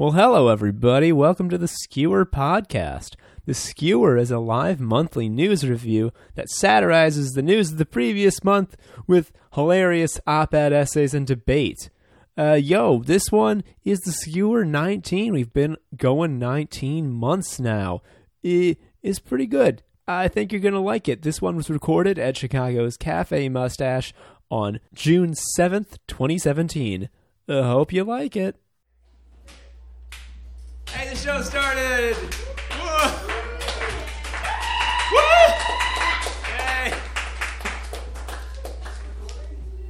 Well, hello, everybody. Welcome to the Skewer Podcast. The Skewer is a live monthly news review that satirizes the news of the previous month with hilarious op ed essays and debate. Uh, yo, this one is the Skewer 19. We've been going 19 months now. It is pretty good. I think you're going to like it. This one was recorded at Chicago's Cafe Mustache on June 7th, 2017. I hope you like it. Hey, the show started! Woo! Yay!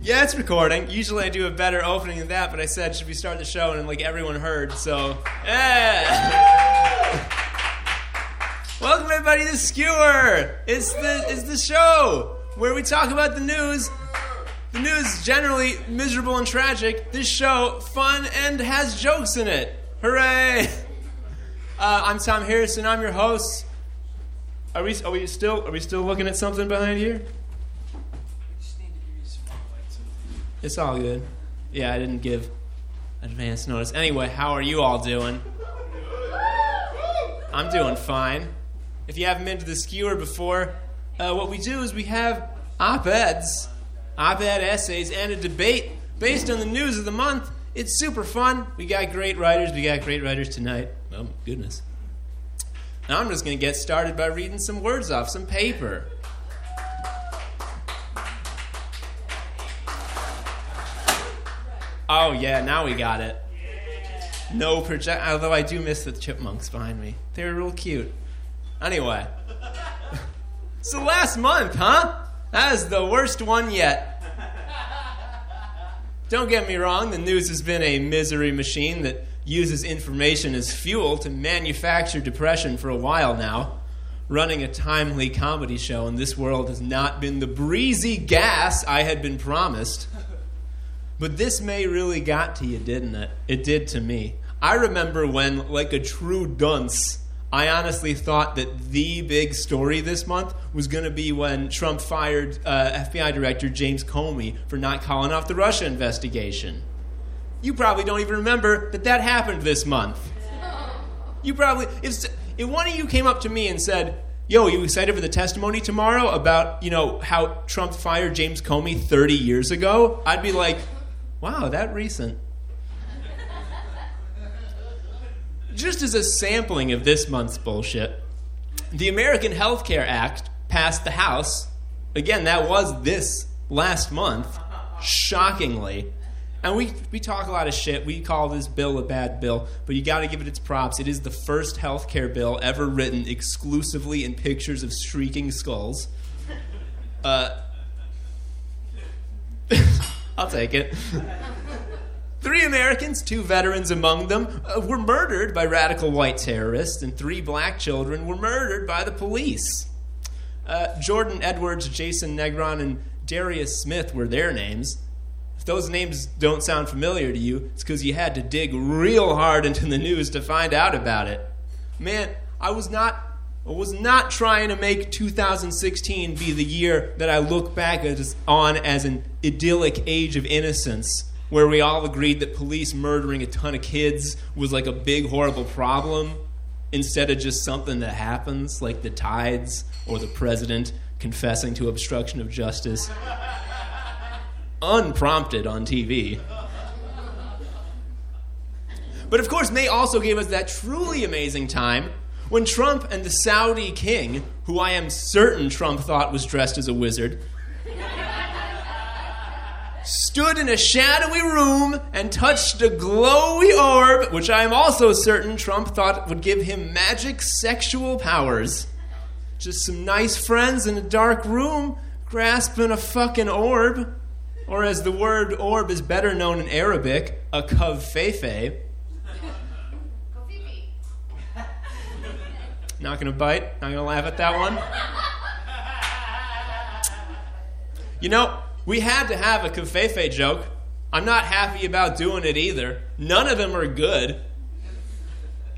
Yeah, it's recording. Usually I do a better opening than that, but I said, should we start the show? And like everyone heard, so. Yeah! Welcome everybody to Skewer! It's the, it's the show where we talk about the news. The news generally miserable and tragic. This show, fun and has jokes in it. Hooray! Uh, I'm Tom Harrison. I'm your host. Are we? Are we still? Are we still looking at something behind here? It's all good. Yeah, I didn't give advance notice. Anyway, how are you all doing? I'm doing fine. If you haven't been to the skewer before, uh, what we do is we have op-eds, op-ed essays, and a debate based on the news of the month. It's super fun. We got great writers. We got great writers tonight. Oh, goodness. Now I'm just going to get started by reading some words off some paper. Oh, yeah, now we got it. No project. Although I do miss the chipmunks behind me. They were real cute. Anyway. so last month, huh? That is the worst one yet. Don't get me wrong, the news has been a misery machine that uses information as fuel to manufacture depression for a while now. Running a timely comedy show in this world has not been the breezy gas I had been promised. But this May really got to you, didn't it? It did to me. I remember when, like a true dunce, I honestly thought that the big story this month was going to be when Trump fired uh, FBI Director James Comey for not calling off the Russia investigation. You probably don't even remember that that happened this month. You probably, if, if one of you came up to me and said, Yo, you excited for the testimony tomorrow about, you know, how Trump fired James Comey 30 years ago? I'd be like, wow, that recent. Just as a sampling of this month's bullshit, the American Health Care Act passed the House. Again, that was this last month, shockingly. And we, we talk a lot of shit. We call this bill a bad bill, but you got to give it its props. It is the first health care bill ever written exclusively in pictures of shrieking skulls. Uh, I'll take it. Three Americans, two veterans among them, uh, were murdered by radical white terrorists, and three black children were murdered by the police. Uh, Jordan Edwards, Jason Negron, and Darius Smith were their names. Those names don't sound familiar to you, it's because you had to dig real hard into the news to find out about it. Man, I was not I was not trying to make 2016 be the year that I look back as, on as an idyllic age of innocence where we all agreed that police murdering a ton of kids was like a big, horrible problem instead of just something that happens, like the tides or the president confessing to obstruction of justice, unprompted on TV. But of course, May also gave us that truly amazing time when Trump and the Saudi king, who I am certain Trump thought was dressed as a wizard, stood in a shadowy room and touched a glowy orb, which I am also certain Trump thought would give him magic sexual powers. Just some nice friends in a dark room grasping a fucking orb. Or as the word orb is better known in Arabic, a covfefe. Not gonna bite, not gonna laugh at that one. You know, we had to have a covfefe joke. I'm not happy about doing it either. None of them are good.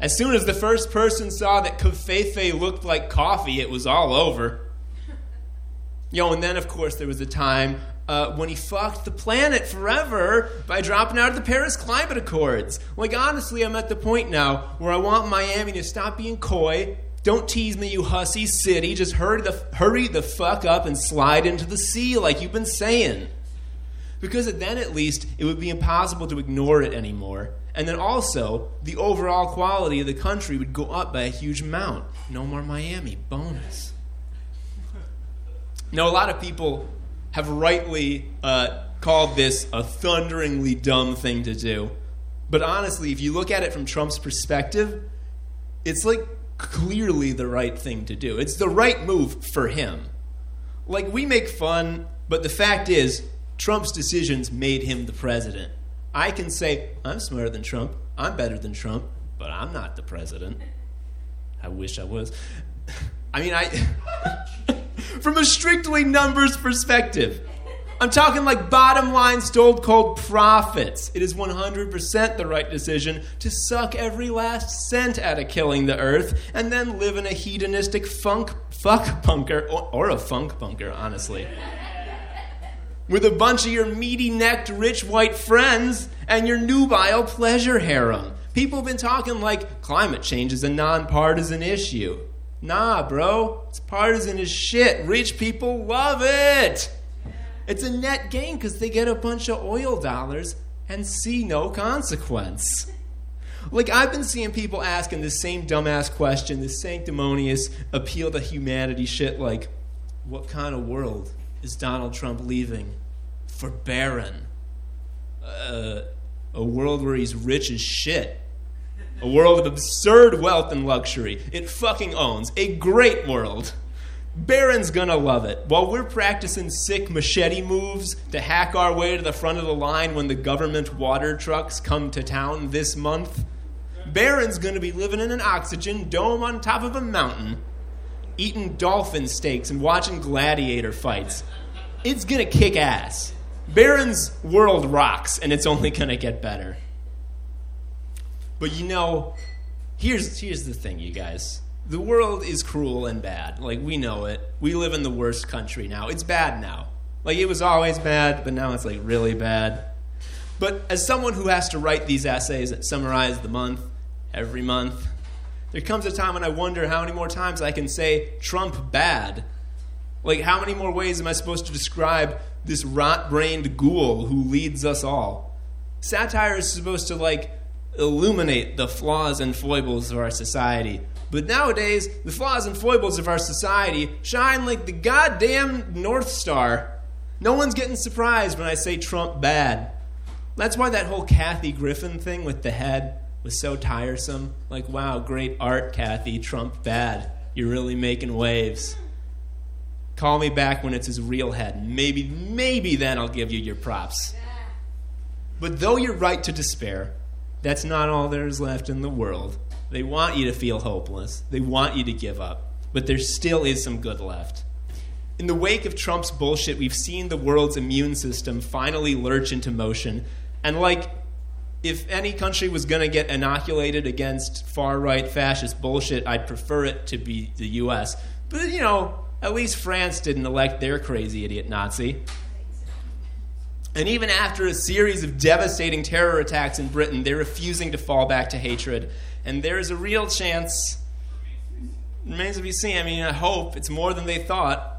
As soon as the first person saw that covfefe looked like coffee, it was all over. Yo, and then of course there was a time uh, when he fucked the planet forever by dropping out of the Paris Climate Accords. Like, honestly, I'm at the point now where I want Miami to stop being coy. Don't tease me, you hussy city. Just hurry the, hurry the fuck up and slide into the sea like you've been saying. Because then at least it would be impossible to ignore it anymore. And then also, the overall quality of the country would go up by a huge amount. No more Miami. Bonus. Now, a lot of people have rightly uh, called this a thunderingly dumb thing to do. But honestly, if you look at it from Trump's perspective, it's like clearly the right thing to do. It's the right move for him. Like, we make fun, but the fact is, Trump's decisions made him the president. I can say, I'm smarter than Trump, I'm better than Trump, but I'm not the president. I wish I was. I mean, I. from a strictly numbers perspective. I'm talking like bottom line stole cold profits. It is 100% the right decision to suck every last cent out of killing the earth and then live in a hedonistic funk fuck bunker or, or a funk bunker, honestly. With a bunch of your meaty necked rich white friends and your nubile pleasure harem. People have been talking like climate change is a nonpartisan issue. Nah, bro. It's partisan as shit. Rich people love it. It's a net gain because they get a bunch of oil dollars and see no consequence. Like, I've been seeing people asking the same dumbass question, this sanctimonious appeal to humanity shit like, what kind of world is Donald Trump leaving for Barron? Uh, a world where he's rich as shit a world of absurd wealth and luxury. It fucking owns a great world. Barron's gonna love it. While we're practicing sick machete moves to hack our way to the front of the line when the government water trucks come to town this month, Barron's gonna be living in an oxygen dome on top of a mountain, eating dolphin steaks and watching gladiator fights. It's gonna kick ass. Barron's world rocks, and it's only gonna get better. But you know, here's here's the thing, you guys. The world is cruel and bad. Like we know it. We live in the worst country now. It's bad now. Like it was always bad, but now it's like really bad. But as someone who has to write these essays that summarize the month every month, there comes a time when I wonder how many more times I can say Trump bad. Like how many more ways am I supposed to describe this rot-brained ghoul who leads us all? Satire is supposed to like illuminate the flaws and foibles of our society. But nowadays, the flaws and foibles of our society shine like the goddamn North Star. No one's getting surprised when I say Trump bad. That's why that whole Kathy Griffin thing with the head was so tiresome. Like, wow, great art, Kathy. Trump bad. You're really making waves. Call me back when it's his real head. Maybe, maybe then I'll give you your props. But though you're right to despair, that's not all there is left in the world. They want you to feel hopeless, they want you to give up, but there still is some good left. In the wake of Trump's bullshit, we've seen the world's immune system finally lurch into motion. And, like, if any country was going to get inoculated against far right fascist bullshit, I'd prefer it to be the US. But, you know, at least France didn't elect their crazy idiot Nazi. And even after a series of devastating terror attacks in Britain, they're refusing to fall back to hatred. And there is a real chance, remains to be seen. I mean, I hope it's more than they thought.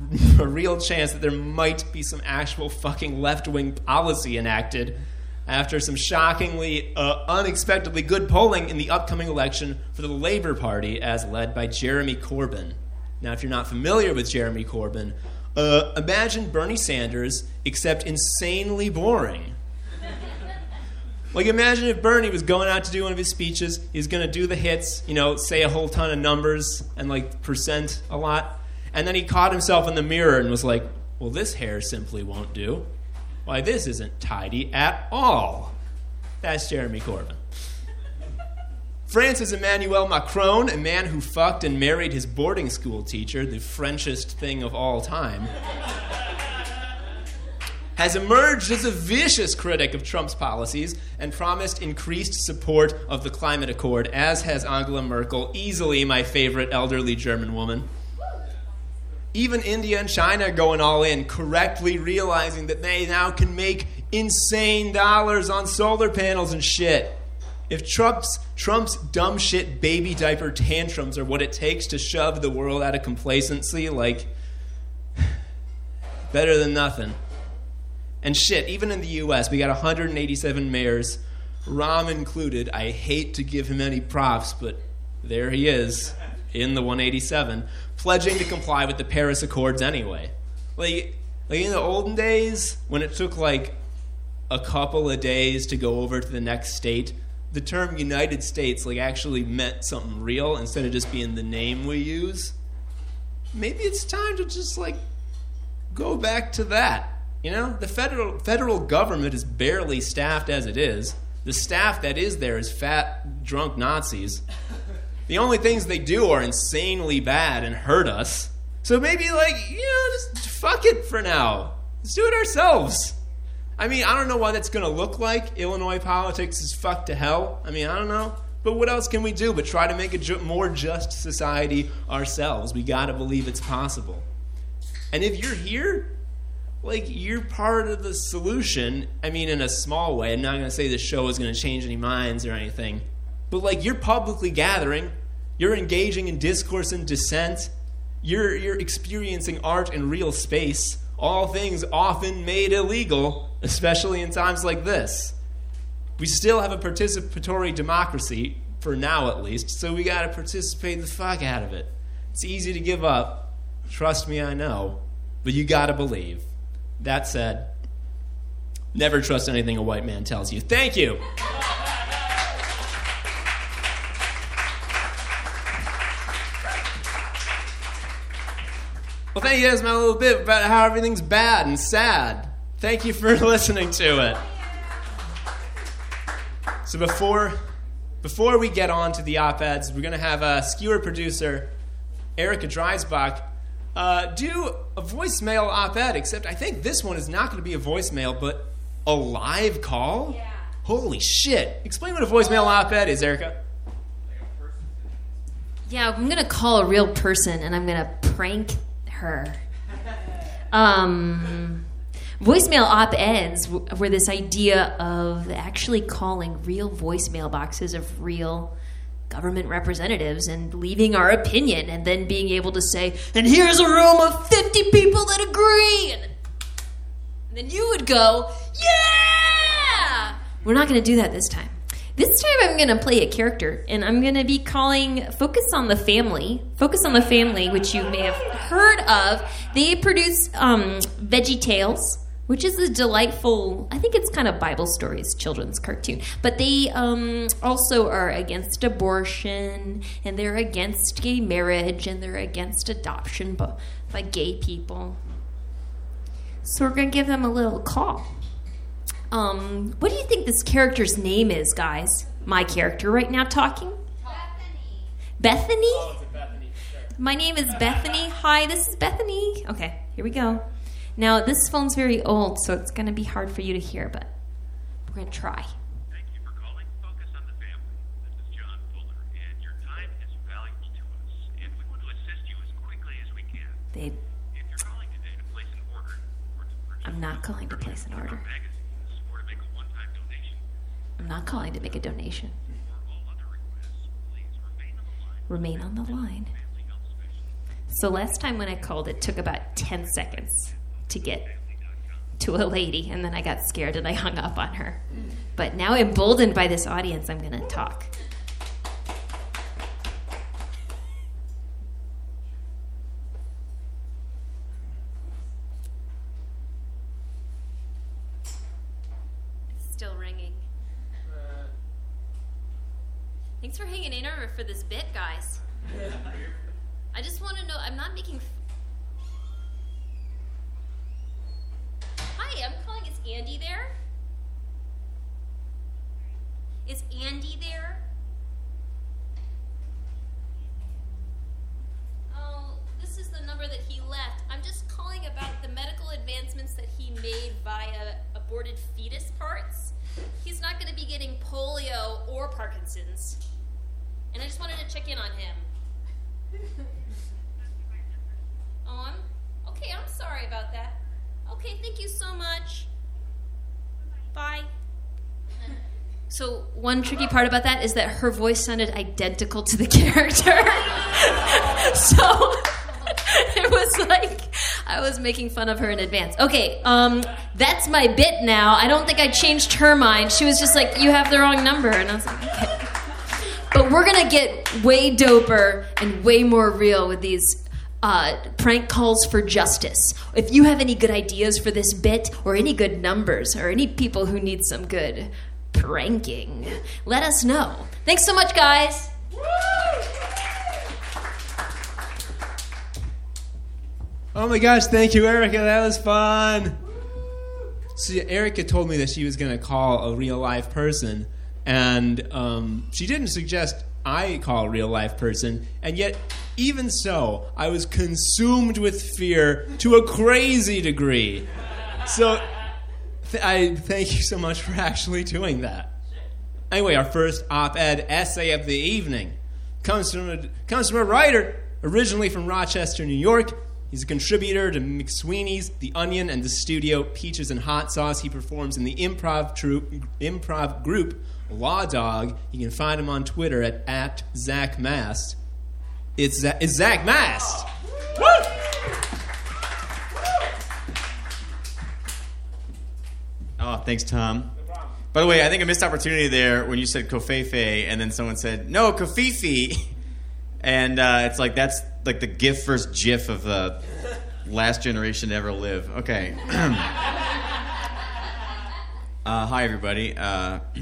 a real chance that there might be some actual fucking left wing policy enacted after some shockingly, uh, unexpectedly good polling in the upcoming election for the Labour Party, as led by Jeremy Corbyn. Now, if you're not familiar with Jeremy Corbyn, uh, imagine Bernie Sanders, except insanely boring. Like, imagine if Bernie was going out to do one of his speeches. He's going to do the hits, you know, say a whole ton of numbers and like percent a lot. And then he caught himself in the mirror and was like, well, this hair simply won't do. Why, this isn't tidy at all. That's Jeremy Corbyn. France's Emmanuel Macron, a man who fucked and married his boarding school teacher, the Frenchest thing of all time, has emerged as a vicious critic of Trump's policies and promised increased support of the climate accord, as has Angela Merkel, easily my favorite elderly German woman. even India and China are going all in, correctly realizing that they now can make insane dollars on solar panels and shit. If Trump's Trump's dumb shit baby diaper tantrums are what it takes to shove the world out of complacency, like better than nothing. And shit, even in the US, we got 187 mayors, Rahm included. I hate to give him any props, but there he is in the 187, pledging to comply with the Paris Accords anyway. Like, like in the olden days, when it took like a couple of days to go over to the next state, the term United States like actually meant something real instead of just being the name we use. Maybe it's time to just like go back to that. You know, the federal federal government is barely staffed as it is. The staff that is there is fat, drunk Nazis. The only things they do are insanely bad and hurt us. So maybe, like, you know, just fuck it for now. Let's do it ourselves. I mean, I don't know what that's going to look like. Illinois politics is fucked to hell. I mean, I don't know. But what else can we do but try to make a ju- more just society ourselves? We got to believe it's possible. And if you're here, like you're part of the solution. I mean, in a small way. I'm not going to say the show is going to change any minds or anything, but like you're publicly gathering, you're engaging in discourse and dissent, you're you're experiencing art in real space. All things often made illegal, especially in times like this. We still have a participatory democracy, for now at least, so we got to participate the fuck out of it. It's easy to give up. Trust me, I know. But you got to believe. That said, never trust anything a white man tells you. Thank you. Well, thank you guys my little bit about how everything's bad and sad. Thank you for listening to it. So before before we get on to the op-eds, we're going to have a skewer producer, Erica Dreisbach, uh, do a voicemail op-ed. Except I think this one is not going to be a voicemail, but a live call. Yeah. Holy shit! Explain what a voicemail op-ed is, Erica. Yeah, I'm gonna call a real person and I'm gonna prank her. Um, voicemail op eds were this idea of actually calling real voicemail boxes of real government representatives and leaving our opinion and then being able to say, and here's a room of 50 people that agree. And then you would go, yeah! We're not going to do that this time. This time I'm going to play a character and I'm going to be calling Focus on the Family. Focus on the Family, which you may have heard of. They produce um, Veggie Tales, which is a delightful, I think it's kind of Bible stories, children's cartoon. But they um, also are against abortion and they're against gay marriage and they're against adoption by, by gay people. So we're going to give them a little call. Um, what do you think this character's name is, guys? My character right now talking? Bethany. Bethany? My name is Bethany. Hi, this is Bethany. Okay, here we go. Now, this phone's very old, so it's going to be hard for you to hear, but we're going to try. Thank you for calling Focus on the Family. This is John Fuller, and your time is valuable to us, and we want to assist you as quickly as we can. They, If you're calling today to place an order or to I'm not calling to place an order. magazines or to make a one-time donation I'm not calling to make a donation. or all other requests, please remain on the line. Remain on the line. Family Health Specialist. So last time when I called, it took about 10 seconds to get to a lady, and then I got scared and I hung up on her. Mm. But now, emboldened by this audience, I'm going to talk. It's still ringing. Thanks for hanging in over for this bit, guys. I just want to know. I'm not making. Hi, I'm calling. Is Andy there? Is Andy there? Oh, this is the number that he left. I'm just calling about the medical advancements that he made via aborted fetus parts. He's not going to be getting polio or Parkinson's. And I just wanted to check in on him. Oh, I'm okay. I'm sorry about that. Okay, thank you so much. Bye. So one tricky part about that is that her voice sounded identical to the character. so it was like I was making fun of her in advance. Okay, um, that's my bit now. I don't think I changed her mind. She was just like, "You have the wrong number," and I was like, "Okay." But we're gonna get way doper and way more real with these uh, prank calls for justice. If you have any good ideas for this bit, or any good numbers, or any people who need some good pranking, let us know. Thanks so much, guys. Oh my gosh, thank you, Erica. That was fun. See, Erica told me that she was going to call a real live person, and um, she didn't suggest I call a real life person, and yet, even so, I was consumed with fear to a crazy degree. So, th- I thank you so much for actually doing that. Anyway, our first op ed essay of the evening comes from, a, comes from a writer originally from Rochester, New York. He's a contributor to McSweeney's, The Onion, and the studio Peaches and Hot Sauce. He performs in the improv, troupe, improv group Law Dog. You can find him on Twitter at, at Zack Mast. It's, Za- it's Zack Mast! Woo! Oh, thanks, Tom. By the way, I think a missed opportunity there when you said covfefe, and then someone said no Kofifi, and uh, it's like that's like the GIF versus GIF of the last generation to ever live. Okay. uh, hi, everybody. Uh,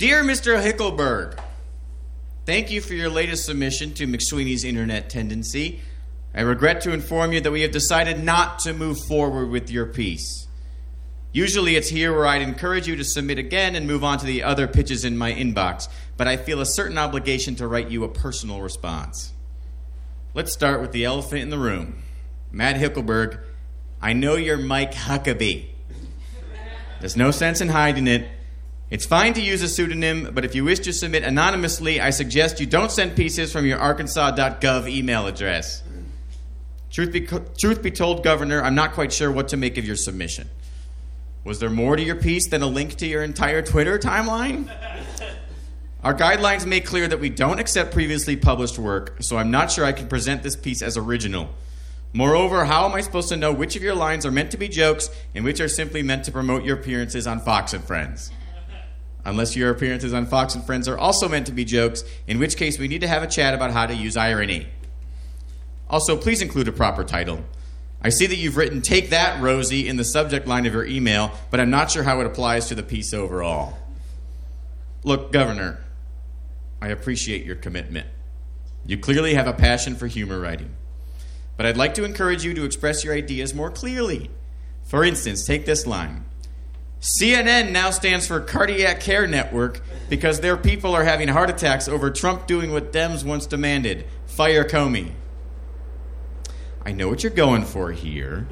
Dear Mr. Hickelberg, thank you for your latest submission to McSweeney's Internet Tendency. I regret to inform you that we have decided not to move forward with your piece. Usually it's here where I'd encourage you to submit again and move on to the other pitches in my inbox, but I feel a certain obligation to write you a personal response. Let's start with the elephant in the room. Matt Hickelberg, I know you're Mike Huckabee. There's no sense in hiding it. It's fine to use a pseudonym, but if you wish to submit anonymously, I suggest you don't send pieces from your arkansas.gov email address. Truth be, truth be told, Governor, I'm not quite sure what to make of your submission. Was there more to your piece than a link to your entire Twitter timeline? Our guidelines make clear that we don't accept previously published work, so I'm not sure I can present this piece as original. Moreover, how am I supposed to know which of your lines are meant to be jokes and which are simply meant to promote your appearances on Fox and Friends? Unless your appearances on Fox and Friends are also meant to be jokes, in which case we need to have a chat about how to use irony. Also, please include a proper title. I see that you've written Take That, Rosie, in the subject line of your email, but I'm not sure how it applies to the piece overall. Look, Governor, I appreciate your commitment. You clearly have a passion for humor writing. But I'd like to encourage you to express your ideas more clearly. For instance, take this line CNN now stands for Cardiac Care Network because their people are having heart attacks over Trump doing what Dems once demanded fire Comey. I know what you're going for here.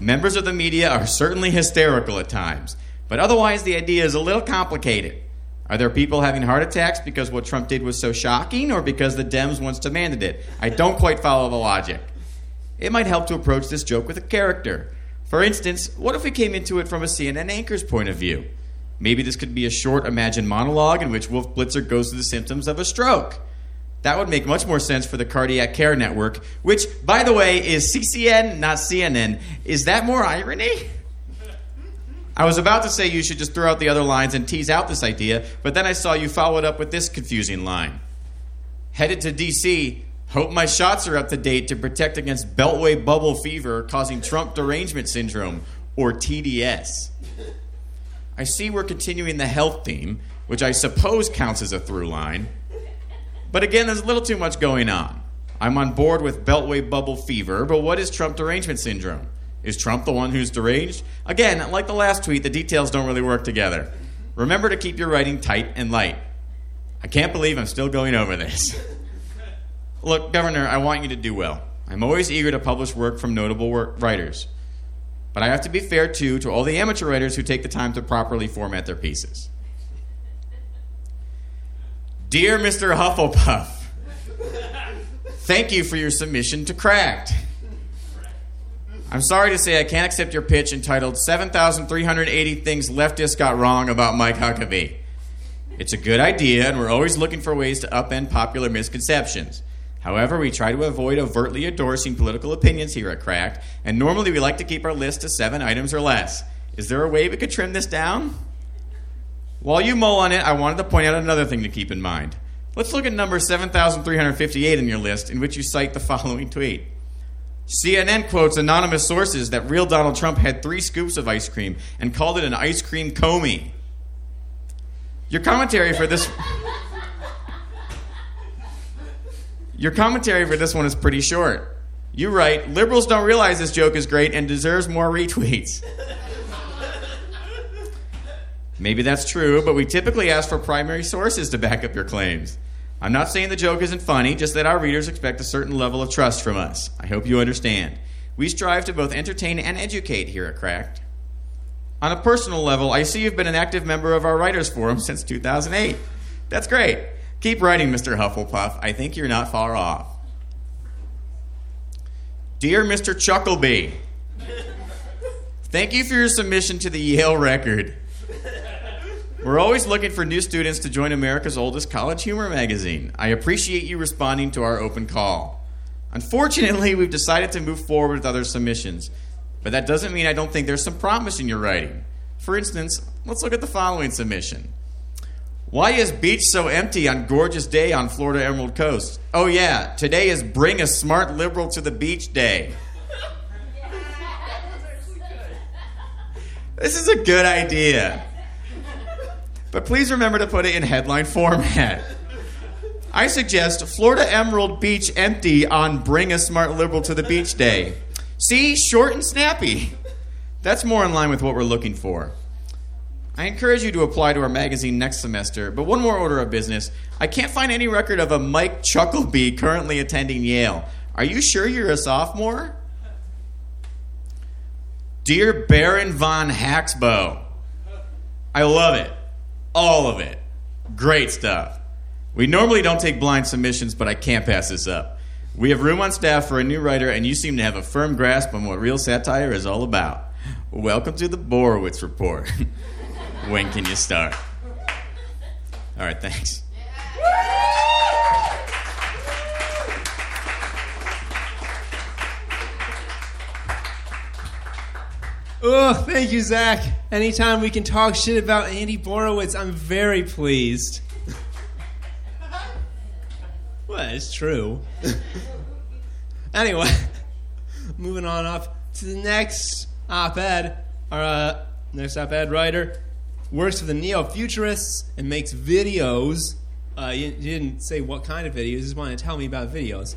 Members of the media are certainly hysterical at times, but otherwise the idea is a little complicated. Are there people having heart attacks because what Trump did was so shocking or because the Dems once demanded it? I don't quite follow the logic. It might help to approach this joke with a character. For instance, what if we came into it from a CNN anchor's point of view? Maybe this could be a short imagined monologue in which Wolf Blitzer goes through the symptoms of a stroke. That would make much more sense for the Cardiac Care Network, which, by the way, is CCN, not CNN. Is that more irony? I was about to say you should just throw out the other lines and tease out this idea, but then I saw you follow it up with this confusing line. Headed to DC, hope my shots are up to date to protect against Beltway bubble fever causing Trump derangement syndrome, or TDS. I see we're continuing the health theme, which I suppose counts as a through line. But again, there's a little too much going on. I'm on board with Beltway bubble fever, but what is Trump derangement syndrome? Is Trump the one who's deranged? Again, like the last tweet, the details don't really work together. Remember to keep your writing tight and light. I can't believe I'm still going over this. Look, Governor, I want you to do well. I'm always eager to publish work from notable work writers. But I have to be fair, too, to all the amateur writers who take the time to properly format their pieces. Dear Mr. Hufflepuff, Thank you for your submission to Cracked. I'm sorry to say I can't accept your pitch entitled 7,380 Things Leftists Got Wrong About Mike Huckabee. It's a good idea, and we're always looking for ways to upend popular misconceptions. However, we try to avoid overtly endorsing political opinions here at Cracked, and normally we like to keep our list to seven items or less. Is there a way we could trim this down? While you mull on it, I wanted to point out another thing to keep in mind. Let's look at number 7,358 in your list, in which you cite the following tweet. CNN quotes anonymous sources that real Donald Trump had three scoops of ice cream and called it an ice cream comey. Your commentary for this. Your commentary for this one is pretty short. You write, liberals don't realize this joke is great and deserves more retweets. Maybe that's true, but we typically ask for primary sources to back up your claims. I'm not saying the joke isn't funny, just that our readers expect a certain level of trust from us. I hope you understand. We strive to both entertain and educate here at Cracked. On a personal level, I see you've been an active member of our Writers Forum since 2008. That's great. Keep writing, Mr. Hufflepuff. I think you're not far off. Dear Mr. Chuckleby, thank you for your submission to the Yale record. We're always looking for new students to join America's oldest college humor magazine. I appreciate you responding to our open call. Unfortunately, we've decided to move forward with other submissions, but that doesn't mean I don't think there's some promise in your writing. For instance, let's look at the following submission. Why is beach so empty on gorgeous day on Florida Emerald Coast? Oh yeah, today is bring a smart liberal to the beach day. This is a good idea. But please remember to put it in headline format. I suggest Florida Emerald Beach empty on Bring a Smart Liberal to the Beach Day. See, short and snappy. That's more in line with what we're looking for. I encourage you to apply to our magazine next semester, but one more order of business. I can't find any record of a Mike Chuckleby currently attending Yale. Are you sure you're a sophomore? Dear Baron von Haxbow, I love it. All of it. Great stuff. We normally don't take blind submissions, but I can't pass this up. We have room on staff for a new writer, and you seem to have a firm grasp on what real satire is all about. Welcome to the Borowitz Report. when can you start? All right, thanks. Oh, thank you, Zack. Anytime we can talk shit about Andy Borowitz, I'm very pleased. well, it's true. anyway, moving on up to the next op-ed. Our uh, next op-ed writer works for the neo-futurists and makes videos. Uh, he didn't say what kind of videos. He just wanted to tell me about videos.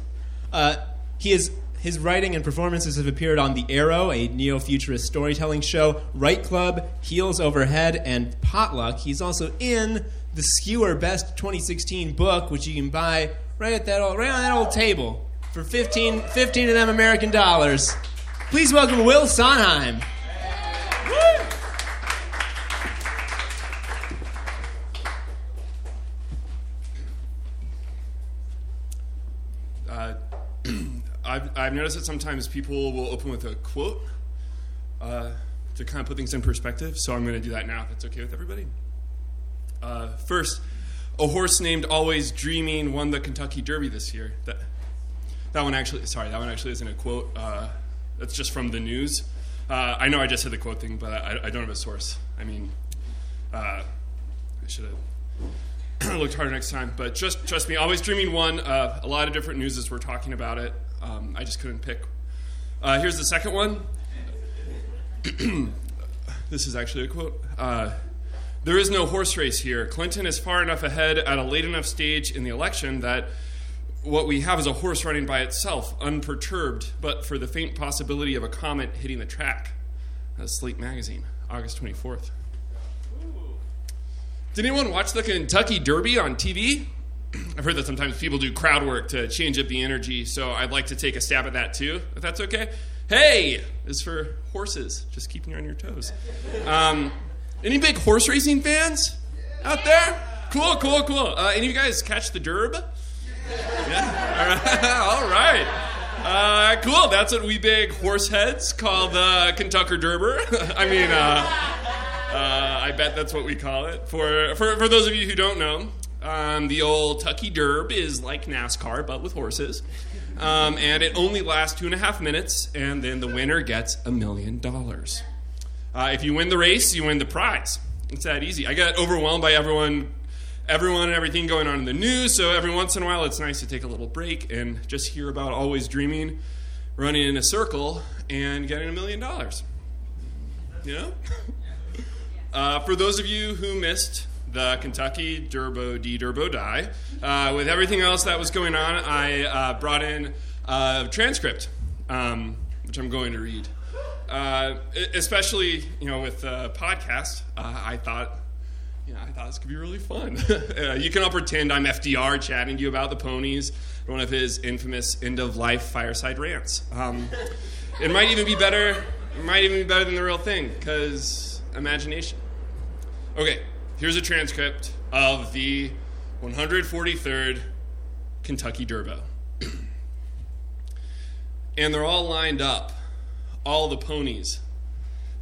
Uh, he is his writing and performances have appeared on The Arrow, a neo futurist storytelling show, Write Club, Heels Overhead, and Potluck. He's also in the Skewer Best 2016 book, which you can buy right at that old, right on that old table for 15, 15 of them American dollars. Please welcome Will Sonheim. I've, noticed that sometimes people will open with a quote uh, to kind of put things in perspective, so I'm going to do that now if it's okay with everybody. Uh, first, a horse named Always Dreaming won the Kentucky Derby this year. That, that one actually, sorry, that one actually isn't a quote. Uh, that's just from the news. Uh, I know I just said the quote thing, but I, I don't have a source. I mean, uh, I should have looked harder next time. But just trust me, always dreaming one. Uh, a lot of different newses were talking about it. Um, I just couldn't pick. Uh, here's the second one. this is actually a quote. Uh, there is no horse race here. Clinton is far enough ahead at a late enough stage in the election that what we have is a horse running by itself, unperturbed, but for the faint possibility of a comet hitting the track. That's Slate Magazine, August 24th. Did anyone watch the Kentucky Derby on TV? I've heard that sometimes people do crowd work to change up the energy, so I'd like to take a stab at that too, if that's okay. Hey, is for horses, just keeping you on your toes. Um, any big horse racing fans out there? Cool, cool, cool. Uh, any of you guys catch the Derb? Yeah. All right. Uh, cool. That's what we big horse heads call the Kentucky Derber. I mean, uh, uh, I bet that's what we call it. For, for, for those of you who don't know, um, the old Tucky Derb is like NASCAR, but with horses. Um, and it only lasts two and a half minutes, and then the winner gets a million dollars. Uh, if you win the race, you win the prize. It's that easy. I got overwhelmed by everyone, everyone and everything going on in the news. So every once in a while, it's nice to take a little break and just hear about always dreaming, running in a circle, and getting a million dollars. You know. uh, for those of you who missed the Kentucky Durbo D Durbo Die, uh, with everything else that was going on, I uh, brought in a transcript, um, which I'm going to read. Uh, especially, you know, with the podcast, uh, I thought, you know, I thought this could be really fun. uh, you can all pretend I'm FDR chatting to you about the ponies, one of his infamous end of life fireside rants. Um, it might even be better. It might even be better than the real thing, because imagination. Okay, here's a transcript of the 143rd Kentucky Derbo. and they're all lined up, all the ponies.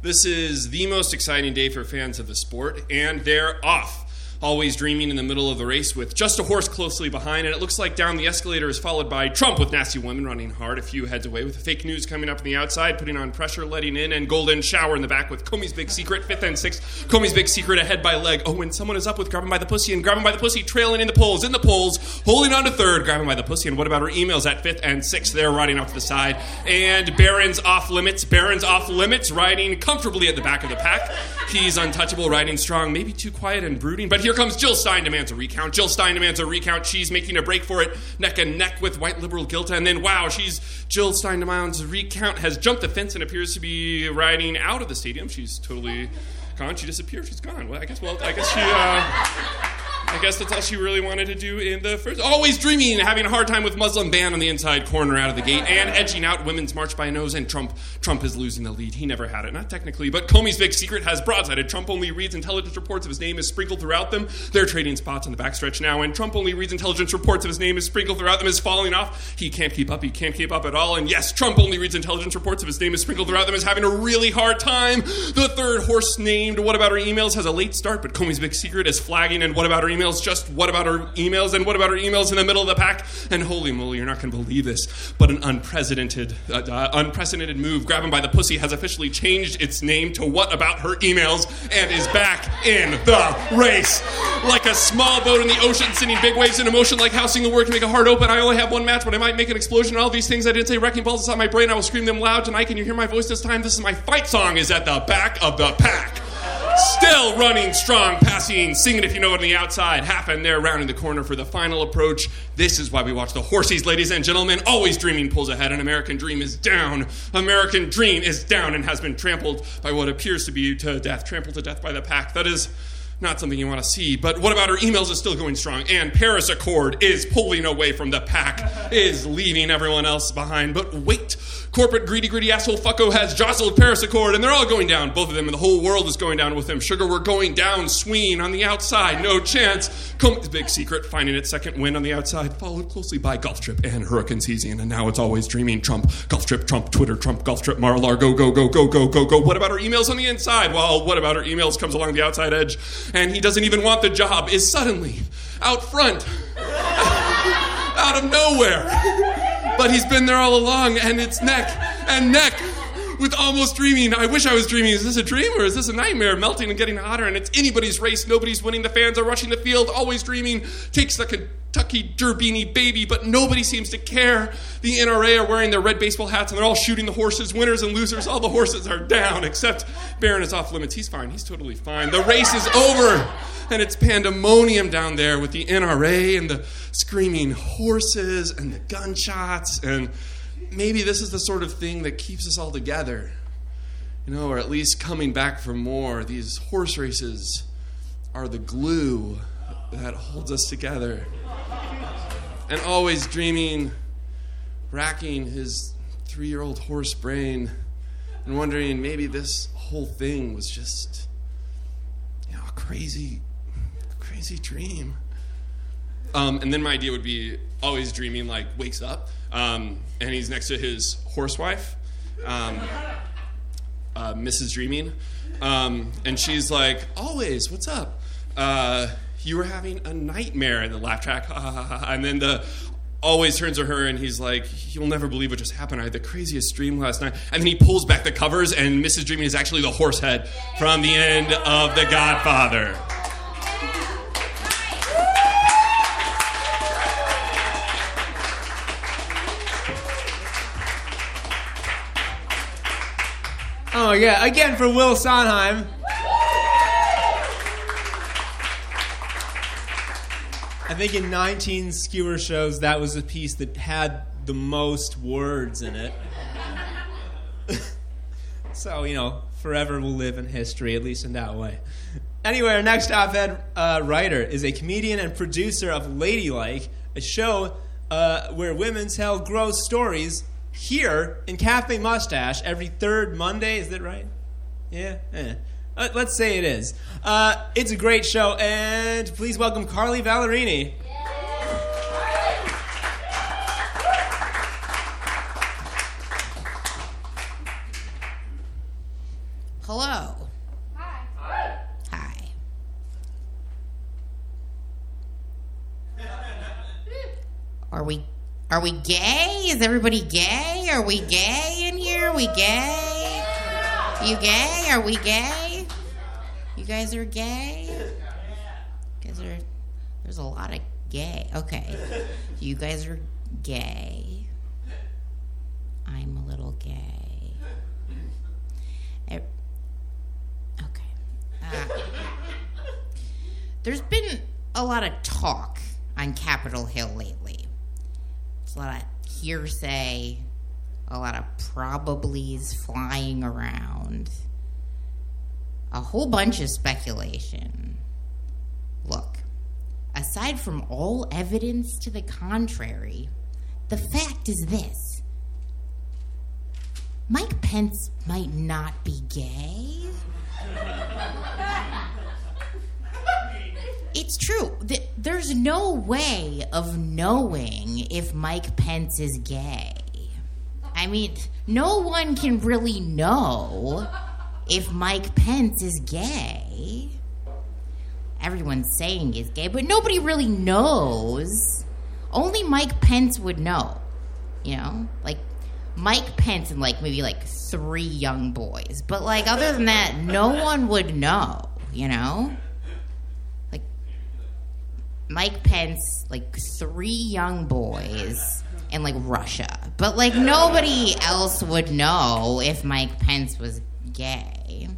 This is the most exciting day for fans of the sport, and they're off. Always dreaming in the middle of the race with just a horse closely behind, and it looks like down the escalator is followed by Trump with nasty women running hard a few heads away, with fake news coming up on the outside, putting on pressure, letting in, and golden shower in the back with Comey's big secret, fifth and sixth. Comey's big secret ahead by leg. Oh, and someone is up with grabbing by the pussy and grabbing by the pussy, trailing in the polls, in the polls, holding on to third, grabbing by the pussy. And what about her emails at fifth and sixth? They're riding off to the side. And Barron's off limits. Barron's off limits, riding comfortably at the back of the pack. He's untouchable, riding strong, maybe too quiet and brooding. But here comes Jill Stein demands a recount. Jill Stein demands a recount. She's making a break for it, neck and neck with white liberal Gilta. And then, wow, she's Jill Stein demands a recount, has jumped the fence and appears to be riding out of the stadium. She's totally gone. She disappeared. She's gone. Well, I guess. Well, I guess she. Uh, I guess that's all she really wanted to do in the first. Always dreaming, having a hard time with Muslim ban on the inside corner out of the gate, and edging out women's march by nose. And Trump, Trump is losing the lead. He never had it, not technically, but Comey's big secret has broadsided. Trump only reads intelligence reports of his name is sprinkled throughout them. They're trading spots on the backstretch now, and Trump only reads intelligence reports of his name is sprinkled throughout them is falling off. He can't keep up. He can't keep up at all. And yes, Trump only reads intelligence reports of his name is sprinkled throughout them is having a really hard time. The third horse named What About Our Emails has a late start, but Comey's big secret is flagging. And What About Our Emails? Just What About Our Emails? And What About Our Emails in the middle of the pack? And holy moly, you're not going to believe this, but an unprecedented, uh, uh, unprecedented move. Grab him by the pussy has officially changed its name to What About Her Emails and is back in the race. Like a small boat in the ocean, sending big waves in emotion, like how single word can make a heart open. I only have one match, but I might make an explosion. All these things I didn't say, wrecking balls inside my brain. I will scream them loud tonight. Can you hear my voice this time? This is my fight song. Is at the back of the pack. Still running strong, passing, singing if you know it on the outside. Half and there, rounding the corner for the final approach. This is why we watch the horses, ladies and gentlemen. Always dreaming pulls ahead. An American dream is down. American dream is down and has been trampled by what appears to be to death, trampled to death by the pack. That is not something you want to see. But what about her emails is still going strong? And Paris Accord is pulling away from the pack, is leaving everyone else behind. But wait, corporate greedy, greedy asshole fucko has jostled Paris Accord, and they're all going down. Both of them, and the whole world is going down with them. Sugar, we're going down. Sween on the outside, no chance. Comey's big secret, finding its second win on the outside, followed closely by Golf Trip and Hurricane Season. And now it's always dreaming Trump, Golf Trip, Trump, Twitter, Trump, Golf Trip, Mar-a-Lago, go, go, go, go, go, go. What about our emails on the inside? Well, what about our emails comes along the outside edge, and he doesn't even want the job, is suddenly out front, out of nowhere. But he's been there all along, and it's neck and neck with almost dreaming. I wish I was dreaming. Is this a dream or is this a nightmare? Melting and getting hotter, and it's anybody's race. Nobody's winning. The fans are rushing the field. Always dreaming. Takes the Kentucky Derbini baby, but nobody seems to care. The NRA are wearing their red baseball hats and they're all shooting the horses. Winners and losers. All the horses are down except Barron is off limits. He's fine. He's totally fine. The race is over. And it's pandemonium down there with the NRA and the screaming horses and the gunshots and maybe this is the sort of thing that keeps us all together. You know, or at least coming back for more. These horse races are the glue that holds us together. And always dreaming, racking his three year old horse brain and wondering maybe this whole thing was just, you know, a crazy, crazy dream. Um, and then my idea would be always dreaming like wakes up, um, and he's next to his horsewife, um, uh, Mrs. Dreaming, um, and she's like, "Always, what's up? Uh, you were having a nightmare." And the laugh track, and then the always turns to her and he's like, "You'll never believe what just happened. I had the craziest dream last night." And then he pulls back the covers, and Mrs. Dreaming is actually the horse head from the end of The Godfather. Oh yeah, again for Will Sonheim. I think in 19 skewer shows, that was the piece that had the most words in it. so, you know, forever will live in history, at least in that way. Anyway, our next op ed uh, writer is a comedian and producer of Ladylike, a show uh, where women tell gross stories here in Cafe Mustache every third Monday. Is that right? Yeah? Eh. Uh, let's say it is. Uh, it's a great show, and please welcome Carly Ballerini. Hello. Hi. Hi. Are we are we gay? Is everybody gay? Are we gay in here? Are we gay? You gay? Are we gay? Guys are gay? Guys are there's a lot of gay. Okay. You guys are gay. I'm a little gay. Okay. Uh, there's been a lot of talk on Capitol Hill lately. It's a lot of hearsay, a lot of probablys flying around, a whole bunch of speculation. Look, aside from all evidence to the contrary, the fact is this Mike Pence might not be gay. It's true. Th- There's no way of knowing if Mike Pence is gay. I mean, no one can really know if Mike Pence is gay. Everyone's saying he's gay, but nobody really knows. Only Mike Pence would know. You know? Like, Mike Pence and, like, maybe like three young boys. But, like, other than that, no one would know, you know? Like, Mike Pence, like three young boys in like Russia. But like nobody else would know if Mike Pence was gay.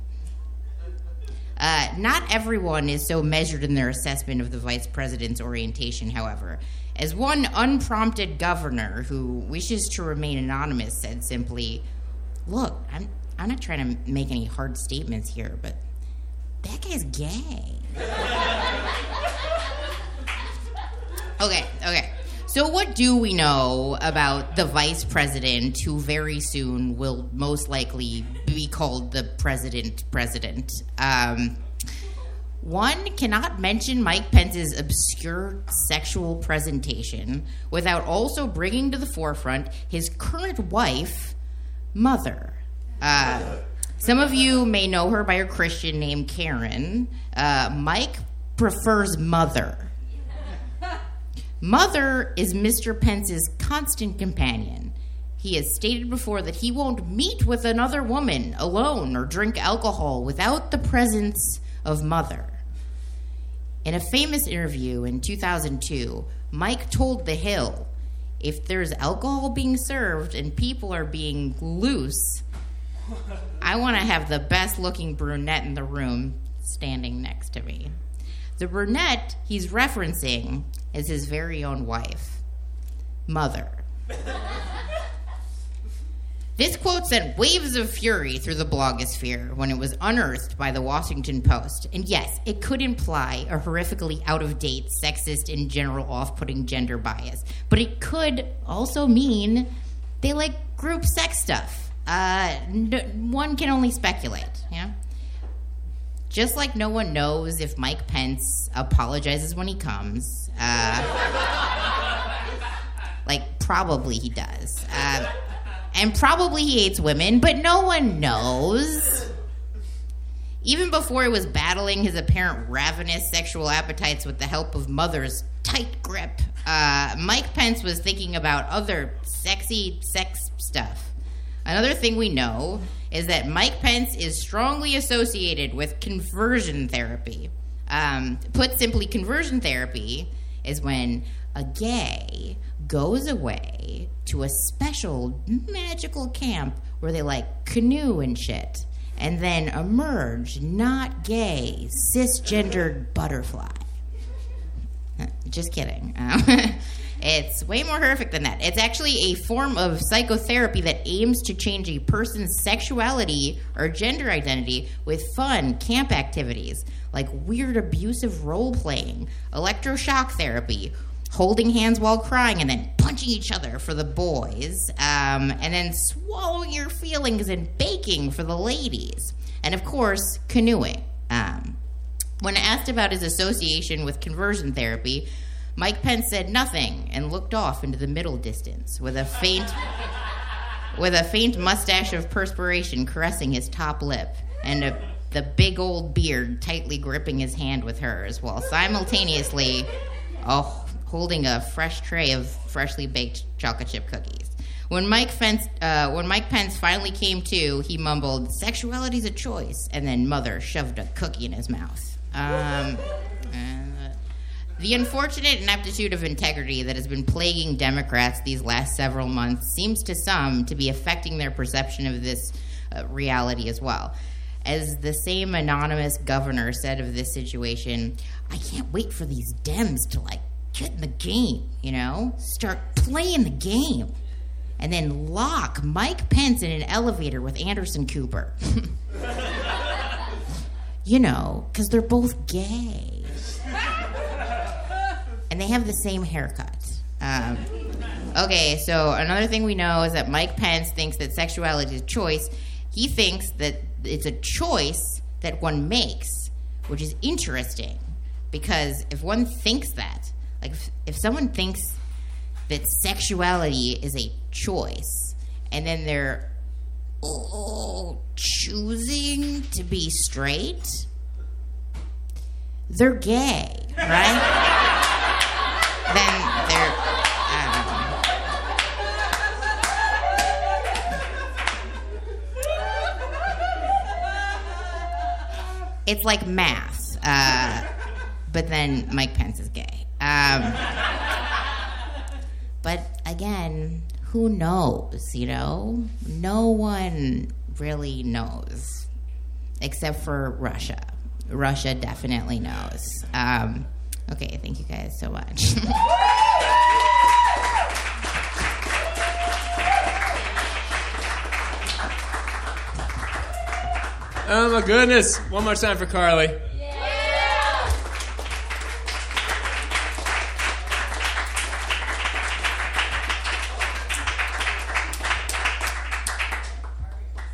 Uh, not everyone is so measured in their assessment of the vice president's orientation, however. As one unprompted governor who wishes to remain anonymous said simply, Look, I'm, I'm not trying to make any hard statements here, but that guy's gay. Okay, okay. So, what do we know about the vice president who very soon will most likely be called the president president? Um, one cannot mention Mike Pence's obscure sexual presentation without also bringing to the forefront his current wife, Mother. Uh, some of you may know her by her Christian name, Karen. Uh, Mike prefers Mother. Mother is Mr. Pence's constant companion. He has stated before that he won't meet with another woman alone or drink alcohol without the presence of Mother. In a famous interview in 2002, Mike told The Hill if there's alcohol being served and people are being loose, I want to have the best looking brunette in the room standing next to me. The brunette he's referencing is his very own wife, Mother. This quote sent waves of fury through the blogosphere when it was unearthed by the Washington Post. And yes, it could imply a horrifically out of date, sexist, and general off putting gender bias. But it could also mean they like group sex stuff. Uh, one can only speculate, yeah? Just like no one knows if Mike Pence apologizes when he comes. Uh, like, probably he does. Uh, and probably he hates women, but no one knows. Even before he was battling his apparent ravenous sexual appetites with the help of Mother's tight grip, uh, Mike Pence was thinking about other sexy sex stuff. Another thing we know is that Mike Pence is strongly associated with conversion therapy. Um, put simply, conversion therapy is when a gay goes away to a special magical camp where they like canoe and shit and then emerge not gay, cisgendered butterfly. Just kidding. Um, it's way more horrific than that. It's actually a form of psychotherapy that aims to change a person's sexuality or gender identity with fun camp activities like weird abusive role playing, electroshock therapy, holding hands while crying, and then punching each other for the boys, um, and then swallowing your feelings and baking for the ladies. And of course, canoeing. Um, when asked about his association with conversion therapy, Mike Pence said nothing and looked off into the middle distance with a faint with a faint mustache of perspiration caressing his top lip and a, the big old beard tightly gripping his hand with hers while simultaneously oh, holding a fresh tray of freshly baked chocolate chip cookies. When Mike Pence, uh, when Mike Pence finally came to, he mumbled, "Sexuality's a choice," and then Mother shoved a cookie in his mouth. Um, the unfortunate ineptitude of integrity that has been plaguing Democrats these last several months seems to some to be affecting their perception of this uh, reality as well. As the same anonymous governor said of this situation, I can't wait for these Dems to like get in the game, you know? Start playing the game. And then lock Mike Pence in an elevator with Anderson Cooper. you know, because they're both gay. And they have the same haircut. Um, okay, so another thing we know is that Mike Pence thinks that sexuality is a choice. He thinks that it's a choice that one makes, which is interesting because if one thinks that, like if, if someone thinks that sexuality is a choice and then they're oh, choosing to be straight, they're gay, right? Then. Um, it's like math, uh, but then Mike Pence is gay. Um, but again, who knows? You know, no one really knows, except for Russia. Russia definitely knows. Um, okay, thank you guys so much. Oh my goodness. One more time for Carly.